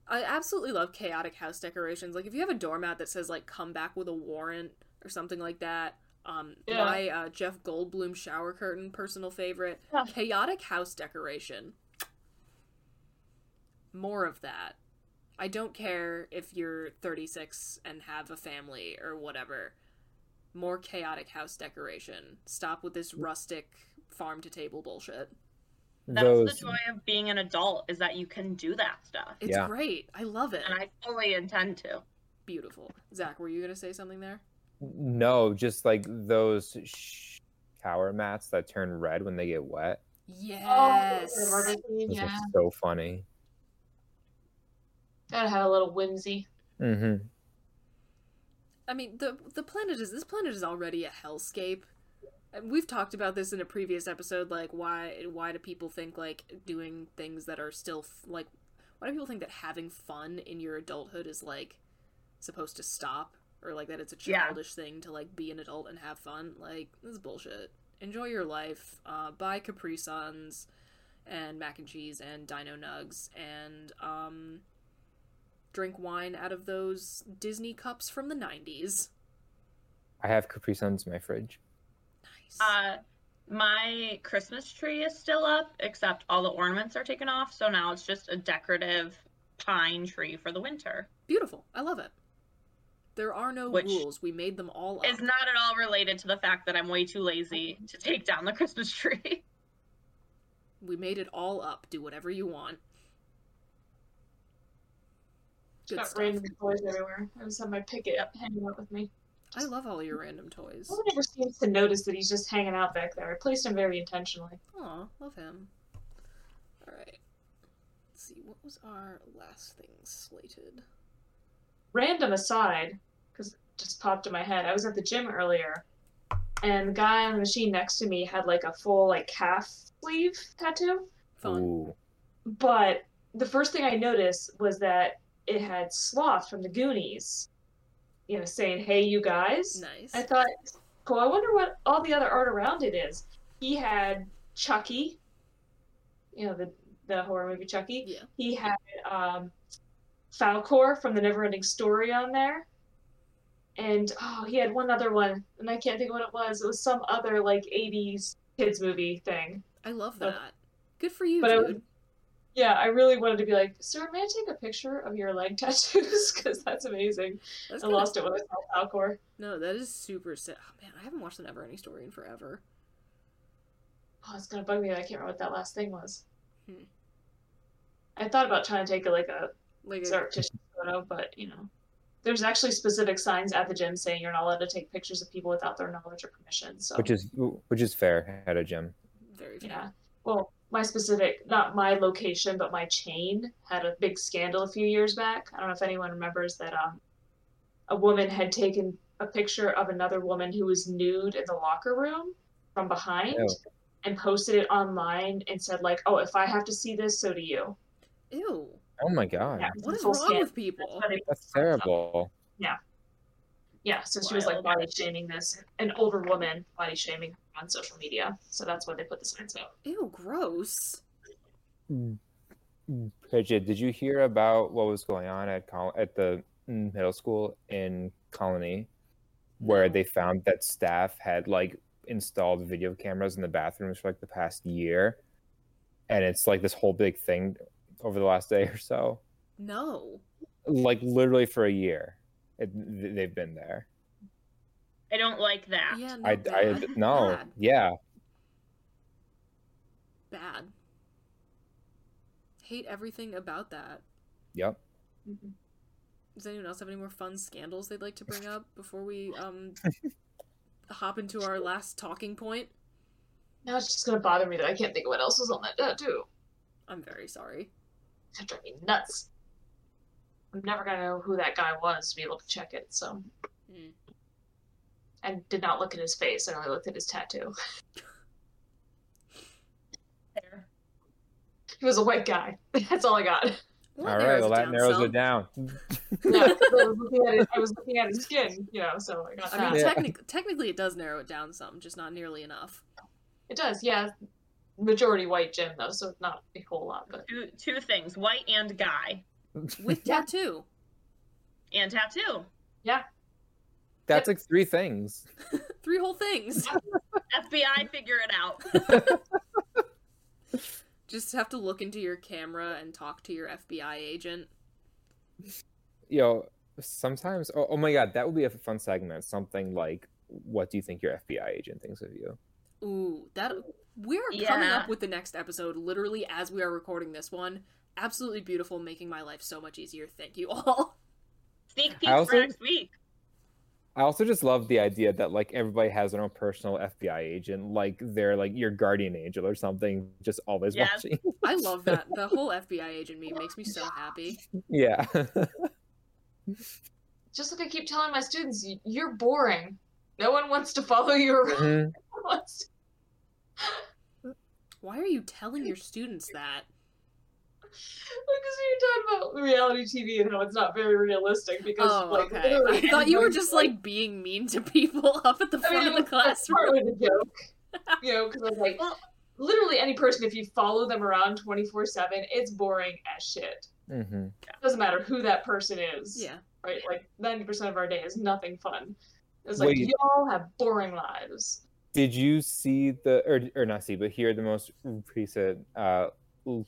I absolutely love chaotic house decorations. Like if you have a doormat that says like "come back with a warrant" or something like that. Um, Yeah. my uh, Jeff Goldblum shower curtain, personal favorite. Yeah. Chaotic house decoration. More of that. I don't care if you're 36 and have a family or whatever. More chaotic house decoration. Stop with this rustic farm to table bullshit. That's Those the joy of being an adult is that you can do that stuff. It's Yeah. great. I love it. And I fully intend to. Beautiful. Zach, were you gonna say something there? No, just like those shower mats that turn red when they get wet. Yes. Oh, Those yeah. are so funny. Gotta have a little whimsy. Mm-hmm. I mean, the the planet is this planet is already a hellscape. And We've talked about this in a previous episode. Like, why why do people think like doing things that are still f- like why do people think that having fun in your adulthood is like supposed to stop or like that it's a Yeah. childish thing to like be an adult and have fun? Like, this is bullshit. Enjoy your life. Uh, buy Capri Suns and mac and cheese and Dino Nugs and um drink wine out of those Disney cups from the 90s. I have Capri Suns in my fridge. Nice. Uh, my Christmas tree is still up, except all the ornaments are taken off. So now it's just a decorative pine tree for the winter. Beautiful. I love it. There are no Which rules. We made them all up. It's not at all related to the fact that I'm way too lazy to take down the Christmas tree. We made it all up. Do whatever you want. Good Got stuff. random toys everywhere. I just have my picket up hanging out with me. I love all your random toys. No one ever seems to notice that he's just hanging out back there. I placed him very intentionally. Aw, love him. Alright. Let's see, what was our last thing slated? Random aside, because it just popped in my head. I was at the gym earlier, and the guy on the machine next to me had like a full like calf sleeve tattoo. Ooh. But the first thing I noticed was that it had Sloth from the Goonies, you know, saying, "Hey, you guys." Nice. I thought, cool. I wonder what all the other art around it is. He had Chucky, you know, the the horror movie Chucky. Yeah. He had um, Falkor from the Neverending Story on there, and oh, he had one other one, and I can't think of what it was. It was some other like '80s kids movie thing. I love that. Good for you, but I dude. was- Yeah, I really wanted to be like, sir, may I take a picture of your leg tattoos? Because that's amazing. That's I lost it when I saw Falkor. No, that is super sick. Oh, man, I haven't watched the Never Ending Story in forever. Oh, it's gonna bug me I can't remember what that last thing was. Hmm. I thought about trying to take a, like a Like a- surreptitious photo, but you know, there's actually specific signs at the gym saying you're not allowed to take pictures of people without their knowledge or permission. So Which is which is fair at a gym. Very fair. Yeah. Well, my specific, not my location, but my chain had a big scandal a few years back. I don't know if anyone remembers that um, a woman had taken a picture of another woman who was nude in the locker room from behind Ew. and posted it online and said like, "Oh, if I have to see this, so do you." Ew. Oh my god. Yeah, What is full wrong scandal. with people? That's That's terrible. Yeah. Yeah, so she was like body shaming this, an older woman body shaming her on social media. So that's why they put the signs up. Ew, gross. Mm. Bridget, did you hear about what was going on at Col- at the middle school in Colonie, where No. they found that staff had like installed video cameras in the bathrooms for like the past year, and it's like this whole big thing over the last day or so, No. like literally for a year, it, they've been there. I don't like that. Yeah, no, I, I no, Bad. yeah, Bad. Hate everything about that. yep. Does anyone else have any more fun scandals they'd like to bring up before we um hop into our last talking point? Now it's just gonna bother me that I can't think of what else was on that tattoo. I'm very sorry. That drive me nuts. I'm never gonna know who that guy was to be able to check it, so. Mm. I did not look at his face, I only looked at his tattoo. There. He was a white guy. That's all I got. Well, All that narrows well it that down narrows some. it down. Yeah, 'cause I was looking at it, I was looking at his skin, you know, so I got I mean, Yeah. technic- technically, it does narrow it down some, just not nearly enough. It does, yeah. Majority white gym though, so not a whole lot, but Two two things: white and guy, With tattoo. and tattoo. yeah. That's like three things. Three whole things. FBI, figure it out. Just have to look into your camera and talk to your FBI agent. Yo, sometimes. Oh, oh my god, that would be a fun segment. Something like, "What do you think your FBI agent thinks of you?" Ooh, that we're coming up with the next episode literally as we are recording this one. Absolutely beautiful, making my life so much easier. Thank you all. Sneak peek I also- for next week. I also just love the idea that like everybody has their own personal FBI agent, like they're like your guardian angel or something, just always Yes. watching. I love that. The whole FBI agent me makes me so happy. yeah. just like I keep telling my students, you're boring. No one wants to follow you around. Mhm. No one wants to- Why are you telling your students that? Because you're talking about reality TV and how it's not very realistic. Because Oh, like, okay. I thought you were just like being mean to people up at the I front mean, of the that's classroom. partly the joke. You know, because I was like, literally any person, if you follow them around 24 7, it's boring as shit. hmm doesn't matter who that person is. Yeah. Right? Like 90% of our day is nothing fun. It's like, Wait. y'all have boring lives. Did you see the or or not see, but hear the most recent uh L-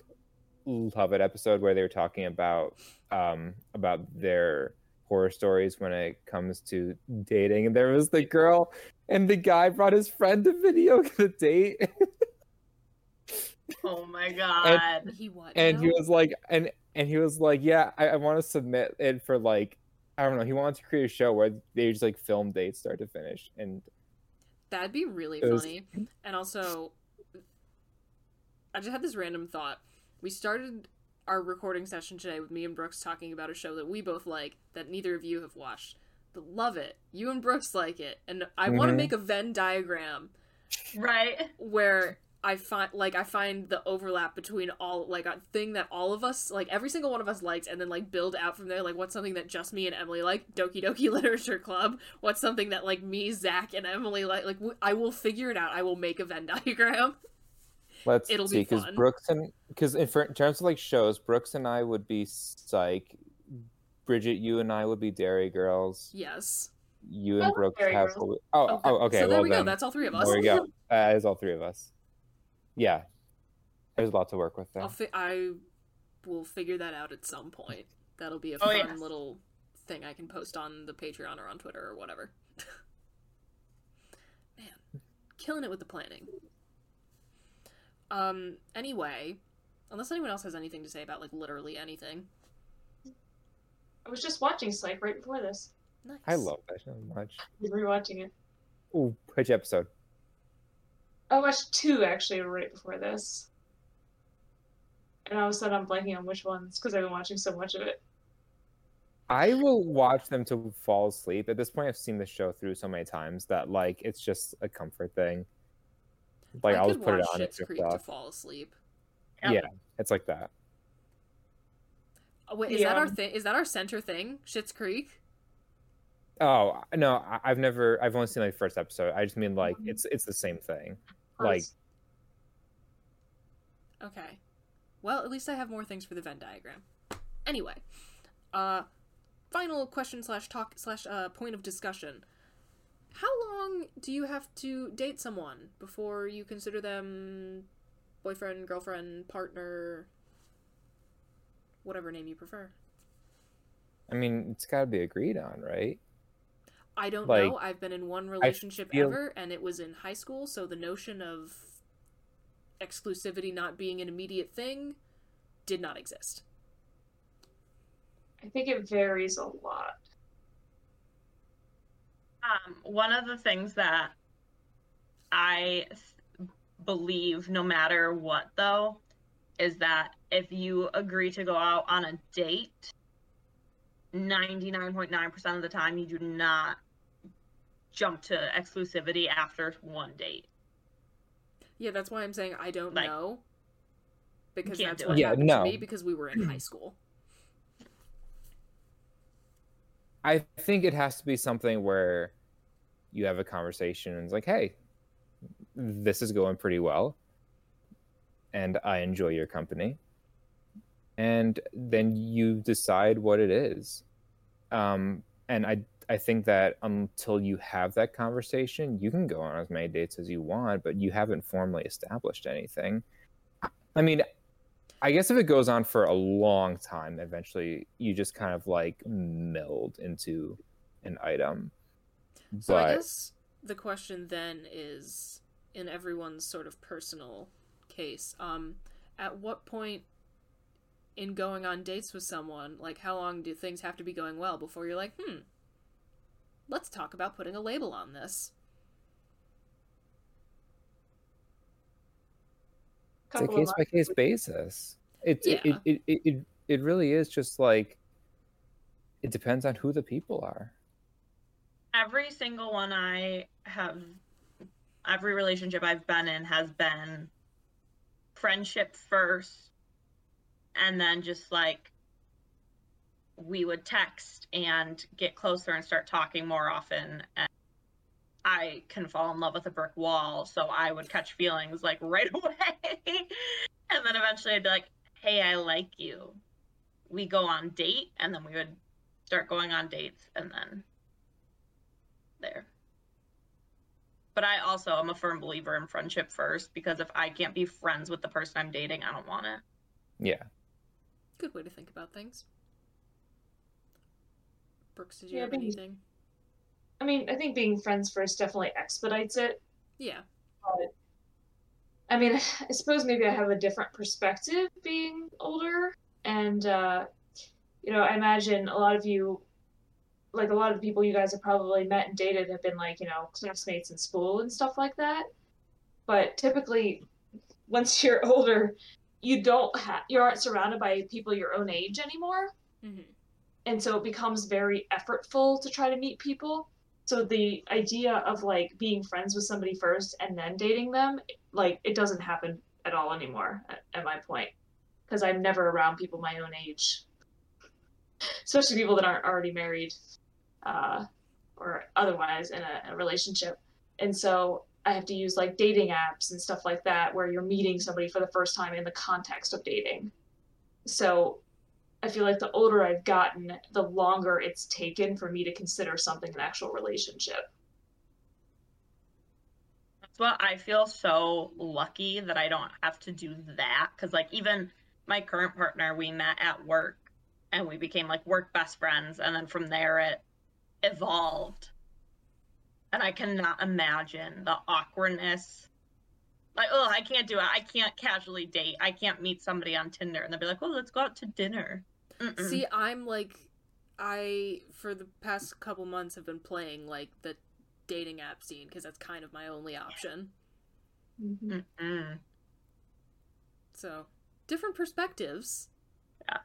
Love It episode where they were talking about um about their horror stories when it comes to dating, and there was the girl and the guy brought his friend to video the date. Oh my god. He what? and he was like and and he was like yeah i, I want to submit it for like i don't know he wanted to create a show where they just like film dates start to finish and That'd be really It was- funny. And also, I just had this random thought. We started our recording session today with me and Brooks talking about a show that we both like that neither of you have watched. love it. You and Brooks like it, and I want to mm-hmm. make a Venn diagram Right. where I find like I find the overlap between all like a thing that all of us like every single one of us likes, and then like build out from there. Like what's something that just me and Emily like? Doki Doki Literature Club. What's something that like me, Zach, and Emily like? Like w- I will figure it out. I will make a Venn diagram. Let's It'll see, be because. Brooks and because in, in terms of like shows, Brooks and I would be Psych. Bridget, you and I would be Derry Girls. Yes. You and love Brooks have. Girls. Oh, Okay. oh, okay. So there well we go. then, That's all three of us. There we go. That is all three of us. Yeah, there's a lot to work with there. I'll fi- I will figure that out at some point. That'll be a Oh, fun yes. little thing I can post on the Patreon or on Twitter or whatever. Man, killing it with the planning. Um. Anyway, unless anyone else has anything to say about like literally anything. I was just watching Psych right before this. Nice. I love that so much. I was rewatching it. Ooh, which episode? I watched two actually right before this. And all of a sudden I'm blanking on which ones because I've been watching so much of it. I will watch them to fall asleep. At this point, I've seen the show through so many times that like it's just a comfort thing. Like I I'll just put it on. Schitt's and Creek to fall asleep. Yeah, it's like that. Oh, wait, is that our thing? Is that our center thing? Schitt's Creek. Oh no, I- I've never. I've only seen like the first episode. I just mean like Mm-hmm. it's it's the same thing. Like Okay. Well, at least I have more things for the Venn diagram. Anyway, uh, final question slash talk slash uh point of discussion. How long do you have to date someone before you consider them boyfriend, girlfriend, partner, whatever name you prefer? I mean, it's got to be agreed on, right? I don't Like, know. I've been in one relationship feel- ever, and it was in high school, so the notion of exclusivity not being an immediate thing did not exist. I think it varies a lot. Um, one of the things that I s- believe, no matter what, though, is that if you agree to go out on a date, 99.9% of the time you do not jump to exclusivity after one date. Yeah, that's why I'm saying I don't Like, know. Because that's what it. Yeah, happened no. to me because we were in high school. I think it has to be something where you have a conversation and it's like, hey, this is going pretty well, and I enjoy your company, and then you decide what it is. Um, and I I think that until you have that conversation, you can go on as many dates as you want, but you haven't formally established anything. I mean, I guess if it goes on for a long time, eventually you just kind of like meld into an item. So I guess the question then is in everyone's sort of personal case, um, at what point in going on dates with someone, like how long do things have to be going well before you're like, hmm, let's talk about putting a label on this? it's a case by case basis. It, it, it, it, it, it really is just like it depends on who the people are. Every single one I have, every relationship I've been in has been friendship first, and then just like we would text and get closer and start talking more often. And I can fall in love with a brick wall, so I would catch feelings like right away. and then eventually I'd be like, hey, I like you. We go on date, and then we would start going on dates, and then there. But I also am a firm believer in friendship first because if I can't be friends with the person I'm dating, I don't want it. Yeah. Good way to think about things. Brooks, did you Yeah, have maybe. anything? I mean, I think being friends first definitely expedites it. Yeah. But I mean, I suppose maybe I have a different perspective being older, and uh, you know, I imagine a lot of you, like a lot of the people you guys have probably met and dated, have been like you know classmates in school and stuff like that. But typically, once you're older, you don't have you aren't surrounded by people your own age anymore. hmm and so it becomes very effortful to try to meet people. So the idea of like being friends with somebody first and then dating them, like it doesn't happen at all anymore. At, at my point, because I'm never around people my own age, especially people that aren't already married, uh, or otherwise in a, a relationship. And so I have to use like dating apps and stuff like that where you're meeting somebody for the first time in the context of dating. So I feel like the older I've gotten, the longer it's taken for me to consider something an actual relationship. That's what I feel so lucky that I don't have to do that. Cause like even my current partner, we met at work and we became like work best friends. And then from there it evolved. And I cannot imagine the awkwardness. Like, oh, I can't do it. I can't casually date. I can't meet somebody on Tinder and they'll be like, "Oh, let's go out to dinner." Mm-mm. See, I'm like, I for the past couple months have been playing like the dating app scene because that's kind of my only option. Mm-hmm. Mm-mm. So different perspectives. Yeah.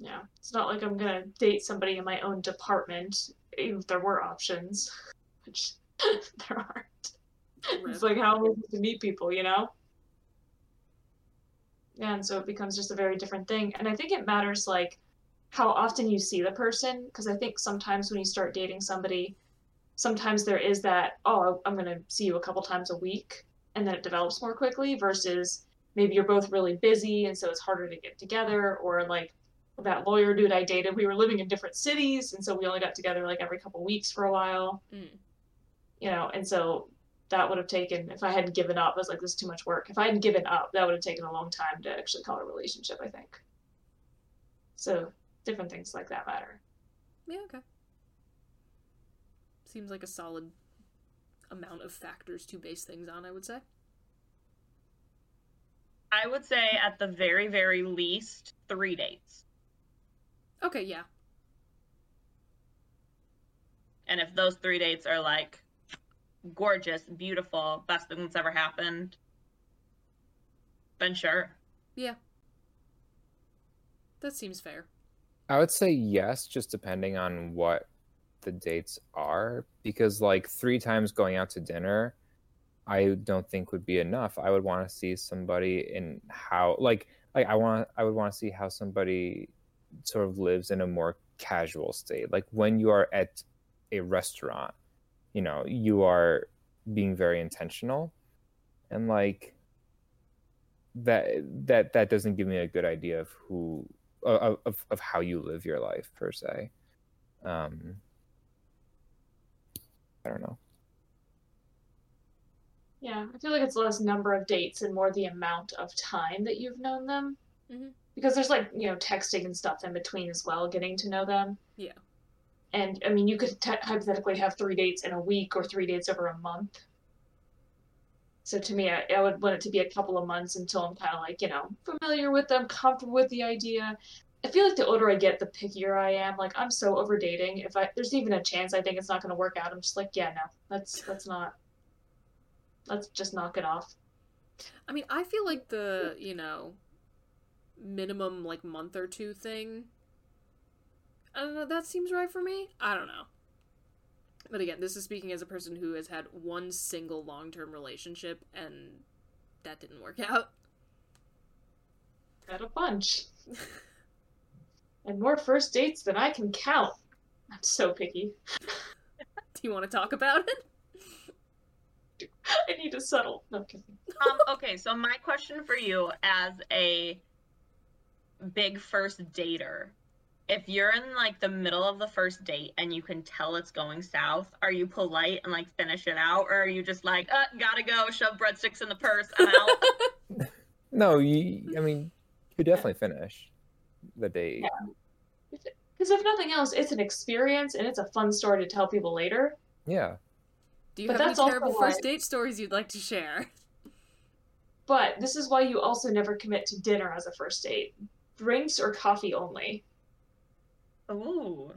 Yeah, it's not like I'm gonna date somebody in my own department, even if there were options, which there aren't. It's like how am I supposed to meet people, you know? Yeah, and so it becomes just a very different thing. And I think it matters like how often you see the person, because I think sometimes when you start dating somebody, sometimes there is that, oh, I'm gonna see you a couple times a week, and then it develops more quickly versus maybe you're both really busy and so it's harder to get together, or like that lawyer dude I dated, we were living in different cities, and so we only got together like every couple weeks for a while. Mm. You know, and so that would have taken if I hadn't given up, I was like, this is too much work. If I hadn't given up, that would have taken a long time to actually call it a relationship, I think. So different things like that matter. Yeah, okay. Seems like a solid amount of factors to base things on, I would say. I would say at the very, very least, three dates. Okay, yeah. And if those three dates are like gorgeous, beautiful, best thing that's ever happened, then sure. Yeah. That seems fair. I would say yes, just depending on what the dates are, because like three times going out to dinner, I don't think would be enough. I would want to see somebody in how like like I want I would want to see how somebody sort of lives in a more casual state. Like when you are at a restaurant, you know, you are being very intentional and like that that that doesn't give me a good idea of who of of, of how you live your life per se. Um I don't know. Yeah, I feel like it's less number of dates and more the amount of time that you've known them. Mhm. Because there's like, you know, texting and stuff in between as well, getting to know them. Yeah. And I mean, you could te- hypothetically have three dates in a week or three dates over a month. So to me, I, I would want it to be a couple of months until I'm kind of like, you know, familiar with them, comfortable with the idea. I feel like the older I get, the pickier I am. Like I'm so over dating. If I there's even a chance I think it's not going to work out, I'm just like, yeah, no, let's let's not. Let's just knock it off. I mean, I feel like the, you know, minimum like month or two thing. I don't know, that seems right for me. I don't know. But again, this is speaking as a person who has had one single long term relationship and that didn't work out. Got a bunch. and more first dates than I can count. I'm so picky. Do you want to talk about it? I need to settle. No I'm kidding. um, okay, so my question for you as a big first dater, if you're in like the middle of the first date and you can tell it's going south, are you polite and like finish it out, or are you just like, uh, gotta go, shove breadsticks in the purse, I'm out? No, you I mean you definitely finish the date. Because if nothing else, it's an experience and it's a fun story to tell people later. Yeah. Do you But have any that's also terrible first date stories you'd like to share? But this is why you also never commit to dinner as a first date. Drinks or coffee only. Ooh.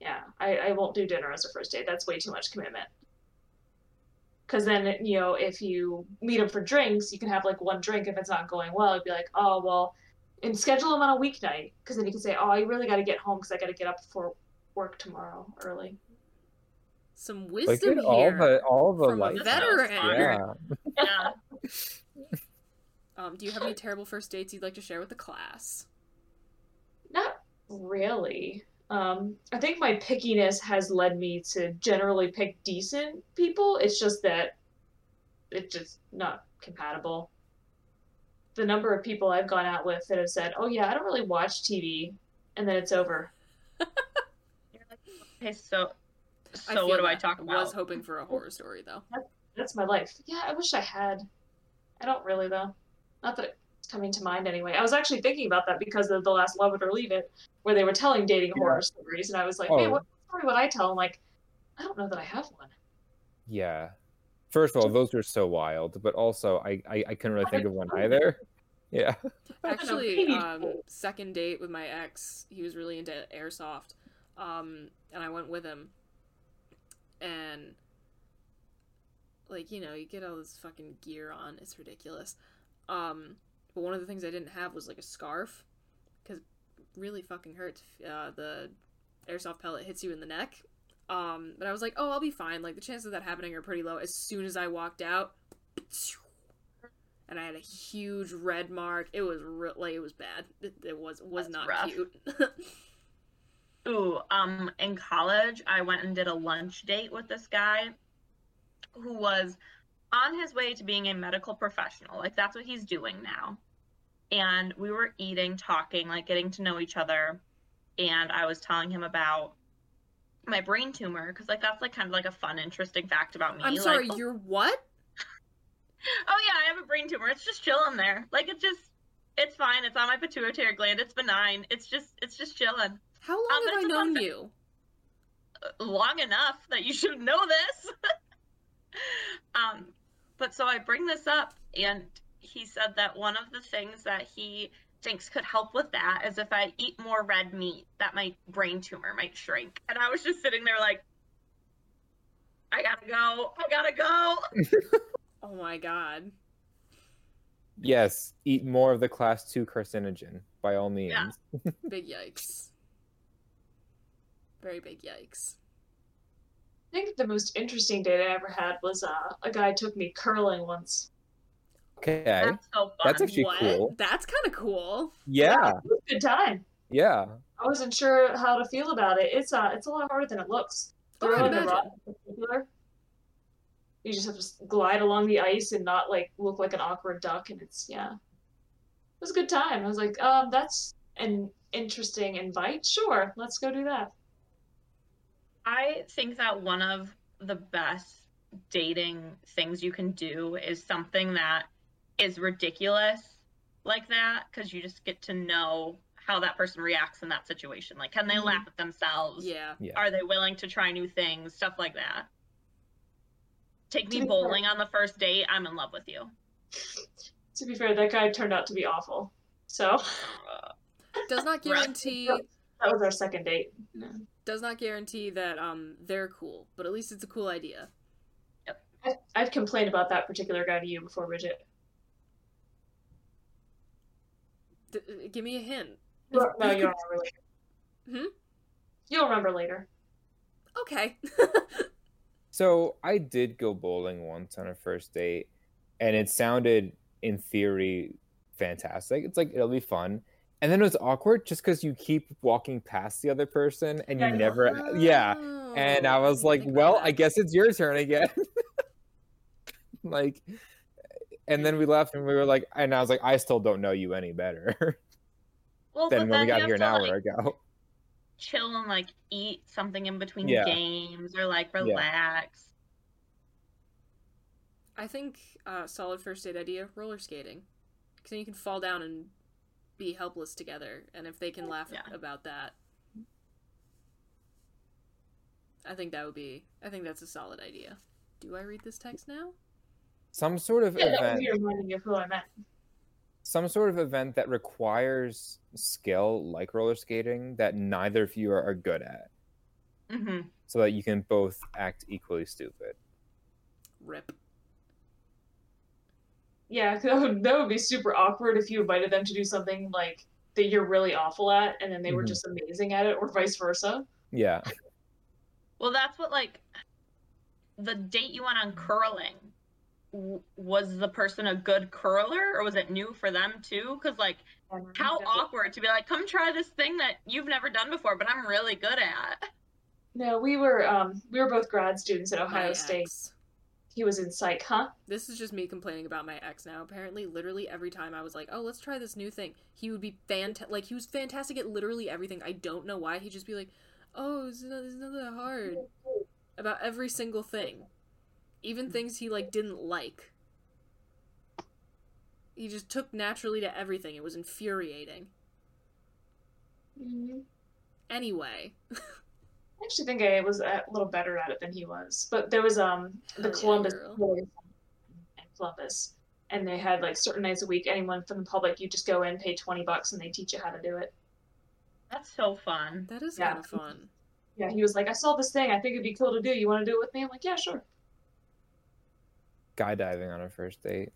Yeah, I, I won't do dinner as a first date. That's way too much commitment. Because then, you know, if you meet them for drinks, you can have like one drink. If it's not going well, it'd be like, oh, well, and schedule them on a weeknight because then you can say, "Oh, I really got to get home because I got to get up for work tomorrow early." Some Look wisdom at all here the all the from a veteran. Yeah. Yeah. Um, do you have any terrible first dates you'd like to share with the class? Not really. Um, I think my pickiness has led me to generally pick decent people. It's just that it's just not compatible. The number of people I've gone out with that have said, "Oh yeah, I don't really watch TV," and then it's over. Okay, so so what feel do I talk about? I was hoping for a horror story though. That's my life. Yeah, I wish I had. I don't really though. Not that it's coming to mind anyway. I was actually thinking about that because of the last Love It or Leave It, where they were telling dating horror stories, and I was like, man, Oh. what story would I tell? I'm like, I don't know that I have one. Yeah. First of all, those are so wild, but also I I, I couldn't really think of one either. Yeah. Actually, um, second date with my ex, he was really into airsoft, um, and I went with him, and like you know, you get all this fucking gear on, it's ridiculous. Um, but one of the things I didn't have was like a scarf, because really fucking hurts. Uh, the airsoft pellet hits you in the neck. Um, but I was like, oh, I'll be fine. Like the chances of that happening are pretty low. As soon as I walked out, and I had a huge red mark. It was re- like it was bad. It, it was was That's not rough. cute. Ooh, um, in college, I went and did a lunch date with this guy who was on his way to being a medical professional. Like, that's what he's doing now. And we were eating, talking, like getting to know each other. And I was telling him about my brain tumor because, like, that's like kind of like a fun, interesting fact about me. I'm like, sorry, oh, you're what? oh yeah, I have a brain tumor. It's just chilling there. Like, it's just, it's fine. It's on my pituitary gland. It's benign. It's just, it's just chilling. How long Um, have I fun known you? long enough that you should know this. um, but so I bring this up, and he said that one of the things that he thinks could help with that is if I eat more red meat, that my brain tumor might shrink. And I was just sitting there like, I gotta go. I gotta go. Oh my god. Yes, eat more of the class two carcinogen by all means. Yeah. Big yikes. Very big yikes. I think the most interesting date I ever had was uh, a guy took me curling once. Okay. That's so fun. That's actually what? cool. That's kind of cool. Yeah. It good time. Yeah. I wasn't sure how to feel about it. It's uh, it's a lot harder than it looks. Oh, Throwing the imagine. in particular, you just have to glide along the ice and not like look like an awkward duck. And it's yeah, it was a good time. I was like, um, that's an interesting invite. Sure, let's go do that. I think that one of the best dating things you can do is something that is ridiculous like that because you just get to know how that person reacts in that situation. Like, can they Mhm. laugh at themselves? Yeah. Yeah. Are they willing to try new things? Stuff like that. Take me be fair- bowling on the first date. I'm in love with you. To be fair, that guy turned out to be awful. So Does not guarantee that was our second date. No. Does not guarantee that um they're cool, but at least it's a cool idea. I, I've complained about that particular guy to you before, Bridget. D- uh, give me a hint. No, If- if you'll you- remember later. Hmm? You'll remember later. Okay. So I did go bowling once on a first date, and it sounded, in theory, fantastic. It's like it'll be fun, and then it was awkward just because you keep walking past the other person and you Yeah. never, yeah. And I Oh, was like, well. I guess it's your turn again. like, and then we left, and we were like, and I was like, I still don't know you any better Well, than when we got here an to, hour like, ago. chill and like eat something in between Yeah. games or like relax. I think uh, solid first date idea: roller skating, because then you can fall down and be helpless together, and if they can laugh Yeah. about that, I think that would be. I think that's a solid idea. Do I read this text now? Some sort of Yeah, event. was you reminding me of who I meant. some sort of event that requires skill like roller skating that neither of you are, are good at hmm so that you can both act equally stupid Rip. Yeah, that would, that would be super awkward if you invited them to do something like that you're really awful at, and then they were Mhm. just amazing at it, or vice versa. Yeah. Well, that's what like the date you went on curling. w- Was the person a good curler, or was it new for them too? Because like, how awkward to be like, "Come try this thing that you've never done before, but I'm really good at." No, we were um we were both grad students at Ohio My State. He was in psych, huh? This is just me complaining about my ex now. Apparently, literally every time I was like, "Oh, let's try this new thing," he would be fantastic. Like he was fantastic at literally everything. I don't know why. He'd just be like, "Oh, it's not, it's not that hard." About every single thing, even things he like didn't like. He just took naturally to everything. It was infuriating. Mm-hmm. Anyway, I actually think I was a little better at it than he was. But there was um the Hell yeah, Columbus girl. Boys in Columbus, and they had like certain nights a week. Anyone from the public, you just go in, pay twenty bucks, and they teach you how to do it. That's so fun. that is Yeah. kind of fun. Yeah, he was like, I saw this thing. I think it'd be cool to do. You want to do it with me? I'm like, yeah, sure. Guy diving on a first date.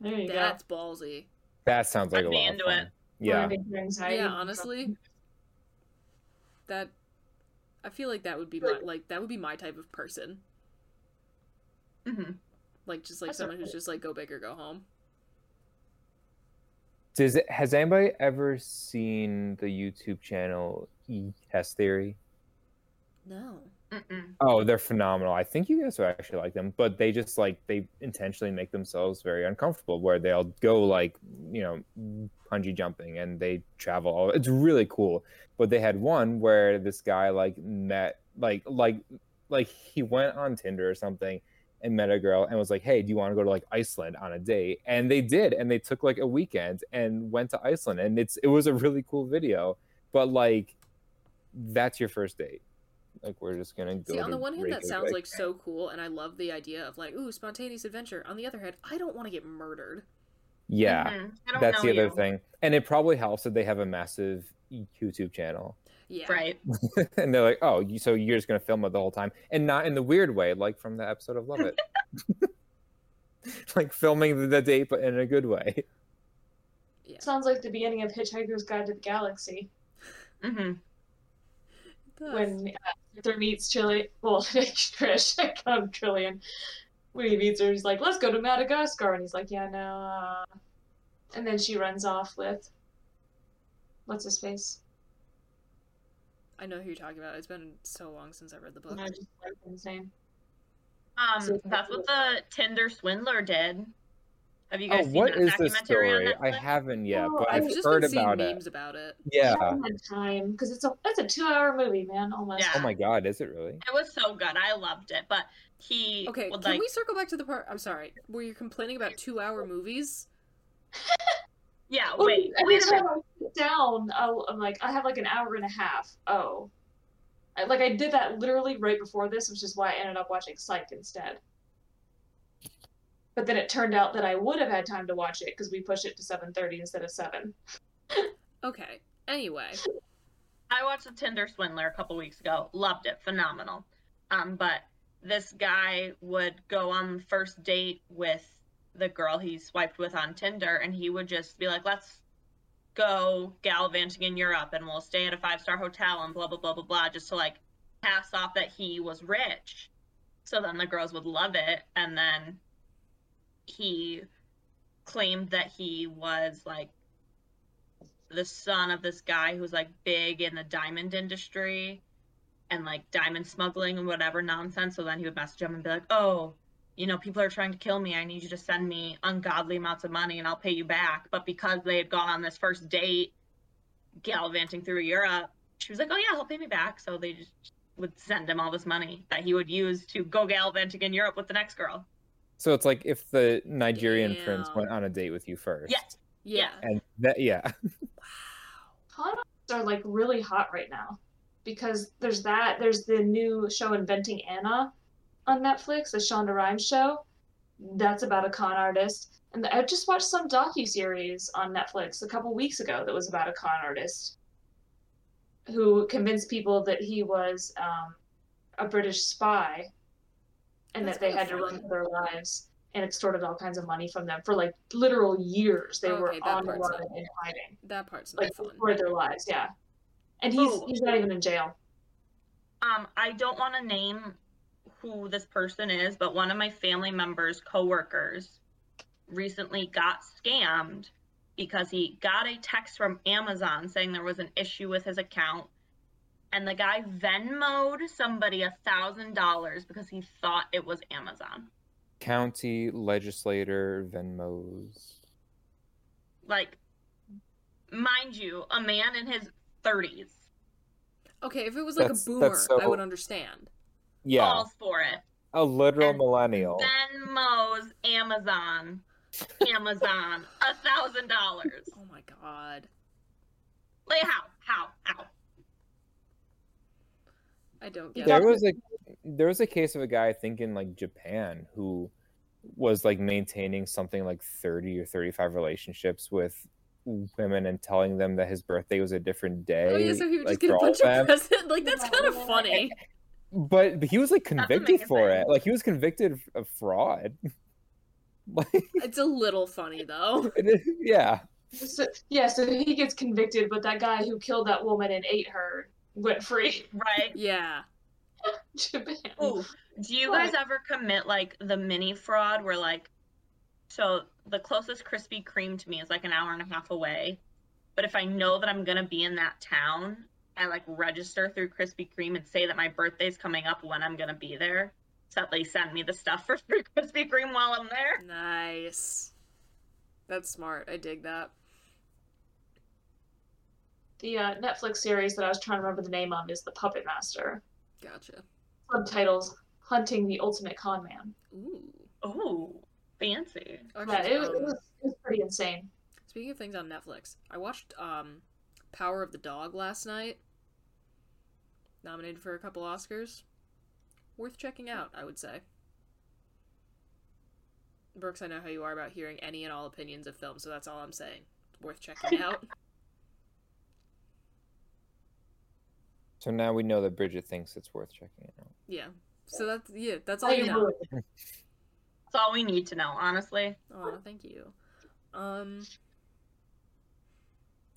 There you That's ballsy. That sounds like I'd a be lot into of fun. it. Yeah. Relieving your anxiety Yeah, honestly, that I feel like that would be my like that would be my type of person. hmm Like just like That's someone okay. who's just like go big or go home. Does it, has anybody ever seen the YouTube channel E Test Theory? No. Mm-mm. Oh, they're phenomenal. I think you guys would actually like them, but they just like they intentionally make themselves very uncomfortable where they'll go like, you know, bungee jumping and they travel it's really cool. But they had one where this guy like met like like like he went on Tinder or something and met a girl and was like, "Hey, do you want to go to like Iceland on a date?" And they did, and they took like a weekend and went to Iceland, and it's it was a really cool video. But like, that's your first date. Like, we're just gonna go. See, on to the one hand, that sounds Reykjavik. like so cool, and I love the idea of like, ooh, spontaneous adventure. On the other hand, I don't want to get murdered. yeah, Mhm. I don't that's know the other thing, and it probably helps that they have a massive YouTube channel. Yeah. Right. and they're like, "Oh, you, so you're just gonna film it the whole time, and not in the weird way, like from the episode of Love It, like filming the date, but in a good way." Yeah. Sounds like the beginning of Hitchhiker's Guide to the Galaxy hmm when uh, Arthur meets Trillian. Well, Trish, I call him Trillian. When he meets her, he's like, "Let's go to Madagascar," and he's like, "Yeah, no." Uh... And then she runs off with what's his face? I know who you're talking about. It's been so long since I read the book. I just his name. Um, So- that's what the Tinder swindler did. Have you Oh, guys seen what that is this documentary on story? I haven't yet, Oh, but I've I've just heard been seeing about it. memes about it. Yeah. I haven't had time because it's a that's a two hour movie, man. Almost. Yeah. Oh my god, is it really? It was so good. I loved it. But he Okay, would can like we circle back to the part? I'm sorry, where you're complaining about two-hour movies. yeah, Oh, wait. I wait mean. I sit down. I'll, I'm like, I have like an hour and a half. Oh, I, like I did that literally right before this, which is why I ended up watching Psych instead. But then it turned out that I would have had time to watch it because we pushed it to 7:30 instead of seven. Okay. Anyway, I watched the Tinder Swindler a couple weeks ago. Loved it. Phenomenal. Um, but this guy would go on the first date with the girl he swiped with on Tinder, and he would just be like, "Let's go gallivanting in Europe, and we'll stay at a five star hotel, and blah blah blah blah blah," just to like pass off that he was rich. So then the girls would love it, and then he claimed that he was like the son of this guy who's like big in the diamond industry and like diamond smuggling and whatever nonsense. So then he would message him and be like, "Oh, you know, people are trying to kill me. I need you to send me ungodly amounts of money and I'll pay you back." But because they had gone on this first date gallivanting through Europe, she was like, "Oh yeah, he'll pay me back." So they just would send him all this money that he would use to go gallivanting in Europe with the next girl. So it's like if the Nigerian prince went on a date with you first. Yes. yeah. And that yeah. Con artists are like really hot right now because there's that. There's the new show Inventing Anna on Netflix, the Shonda Rhimes show. That's about a con artist. And I just watched some docu series on Netflix a couple weeks ago that was about a con artist who convinced people that he was um, a British spy and That's that they had to run for their lives. and extorted all kinds of money from them for like literal years. They were Okay, that on the part's run not- and hiding, That part's not like fun. destroyed their lives. Yeah, and he's Ooh. he's not even in jail. Um, I don't want to name who this person is, but one of my family members' coworkers recently got scammed because he got a text from Amazon saying there was an issue with his account, and the guy Venmoed somebody a thousand dollars because he thought it was Amazon. County legislator Venmos. Like, mind you, a man in his thirties Okay, if it was like That's- a boomer, that's I would understand. Yeah, falls for it. a literal And millennial. Venmo's Amazon, Amazon, a thousand dollars. Oh my god. Like how? How? How? I don't get There it. was a there was a case of a guy I think in like Japan who was like maintaining something like 30 or 35 relationships with women and telling them that his birthday was a different day. Oh yeah, so he would like, just get a bunch of of presents. Like that's kind of funny. But, but he was like convicted for it. Like he was convicted of fraud. like It's a little funny though. it is- yeah. So, yeah, so he gets convicted, but that guy who killed that woman and ate her went free. Right? Yeah. Japan. Ooh, do you guys ever commit like the mini fraud where like, so the closest Krispy Kreme to me is like an hour and a half away, but if I know that I'm gonna be in that town, I like register through Krispy Kreme and say that my birthday's coming up when I'm gonna be there, so that they send me the stuff for free Krispy Kreme while I'm there. Nice. That's smart. I dig that. The uh, Netflix series that I was trying to remember the name of is The Puppet Master. Gotcha. Subtitles Hunting the Ultimate Con Man. Ooh. Ooh, fancy. Actually, Yeah, it, was- it, was, it was pretty insane. Speaking of things on Netflix, I watched um Power of the Dog last night. Nominated for a couple Oscars. Worth checking out, I would say. Brooks, I know how you are about hearing any and all opinions of film, so that's all I'm saying. It's worth checking out. So now we know that Bridget thinks it's worth checking it out. yeah. So that's yeah, that's all you know. That's all we need to know, honestly. Oh, thank you. Um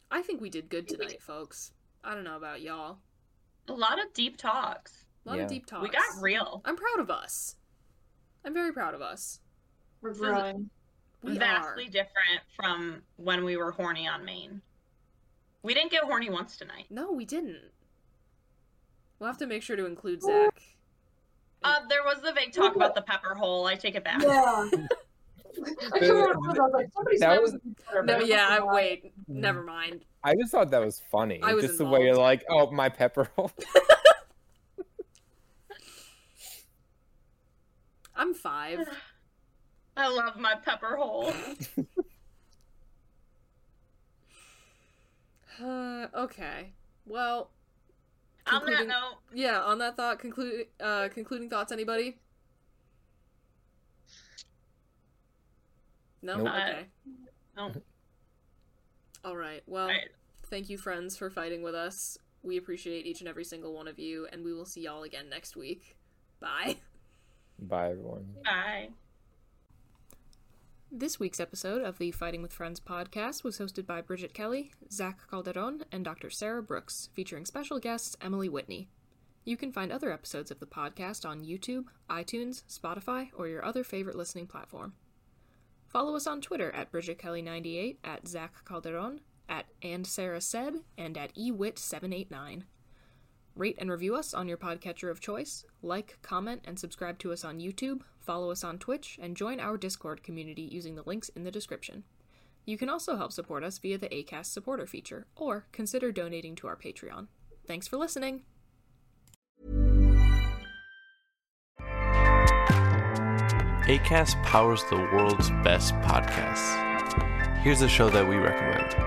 I think we did good tonight, folks. I don't know about y'all. A lot of deep talks. A lot Yeah. of deep talks. We got real. I'm proud of us. I'm very proud of us. We're growing. We vastly are. different from when we were horny on main. We didn't get horny once tonight. No, we didn't. We'll have to make sure to include Zach. Uh, there was the vague talk about the pepper hole. I take it back. Yeah. I can't remember what it was. I was like, somebody's That was- was No, yeah, I, wait. Never mind. I just thought that was funny. I was just the way you're like, oh, my pepper hole. I'm five. I love my pepper hole. Uh, okay. Well, on that note, yeah. On that thought, conclude. Uh, concluding thoughts. Anybody? No. Nope. Okay. no. All right. Well, Alright. thank you, friends, for fighting with us. We appreciate each and every single one of you, and we will see y'all again next week. Bye. Bye, everyone. Bye. This week's episode of the Fighting with Friends podcast was hosted by Bridget Kelly, Zach Calderon, and Dr. Sarah Brooks, featuring special guests Emily Whitney. You can find other episodes of the podcast on YouTube, iTunes, Spotify, or your other favorite listening platform. Follow us on Twitter at Bridget Kelly98, at Zach Calderon, at And Sarah Said, and at eWit789. Rate and review us on your podcatcher of choice. Like, comment, and subscribe to us on YouTube. Follow us on Twitch and join our Discord community using the links in the description. You can also help support us via the ACAST supporter feature or consider donating to our Patreon. Thanks for listening. ACAST powers the world's best podcasts. Here's a show that we recommend.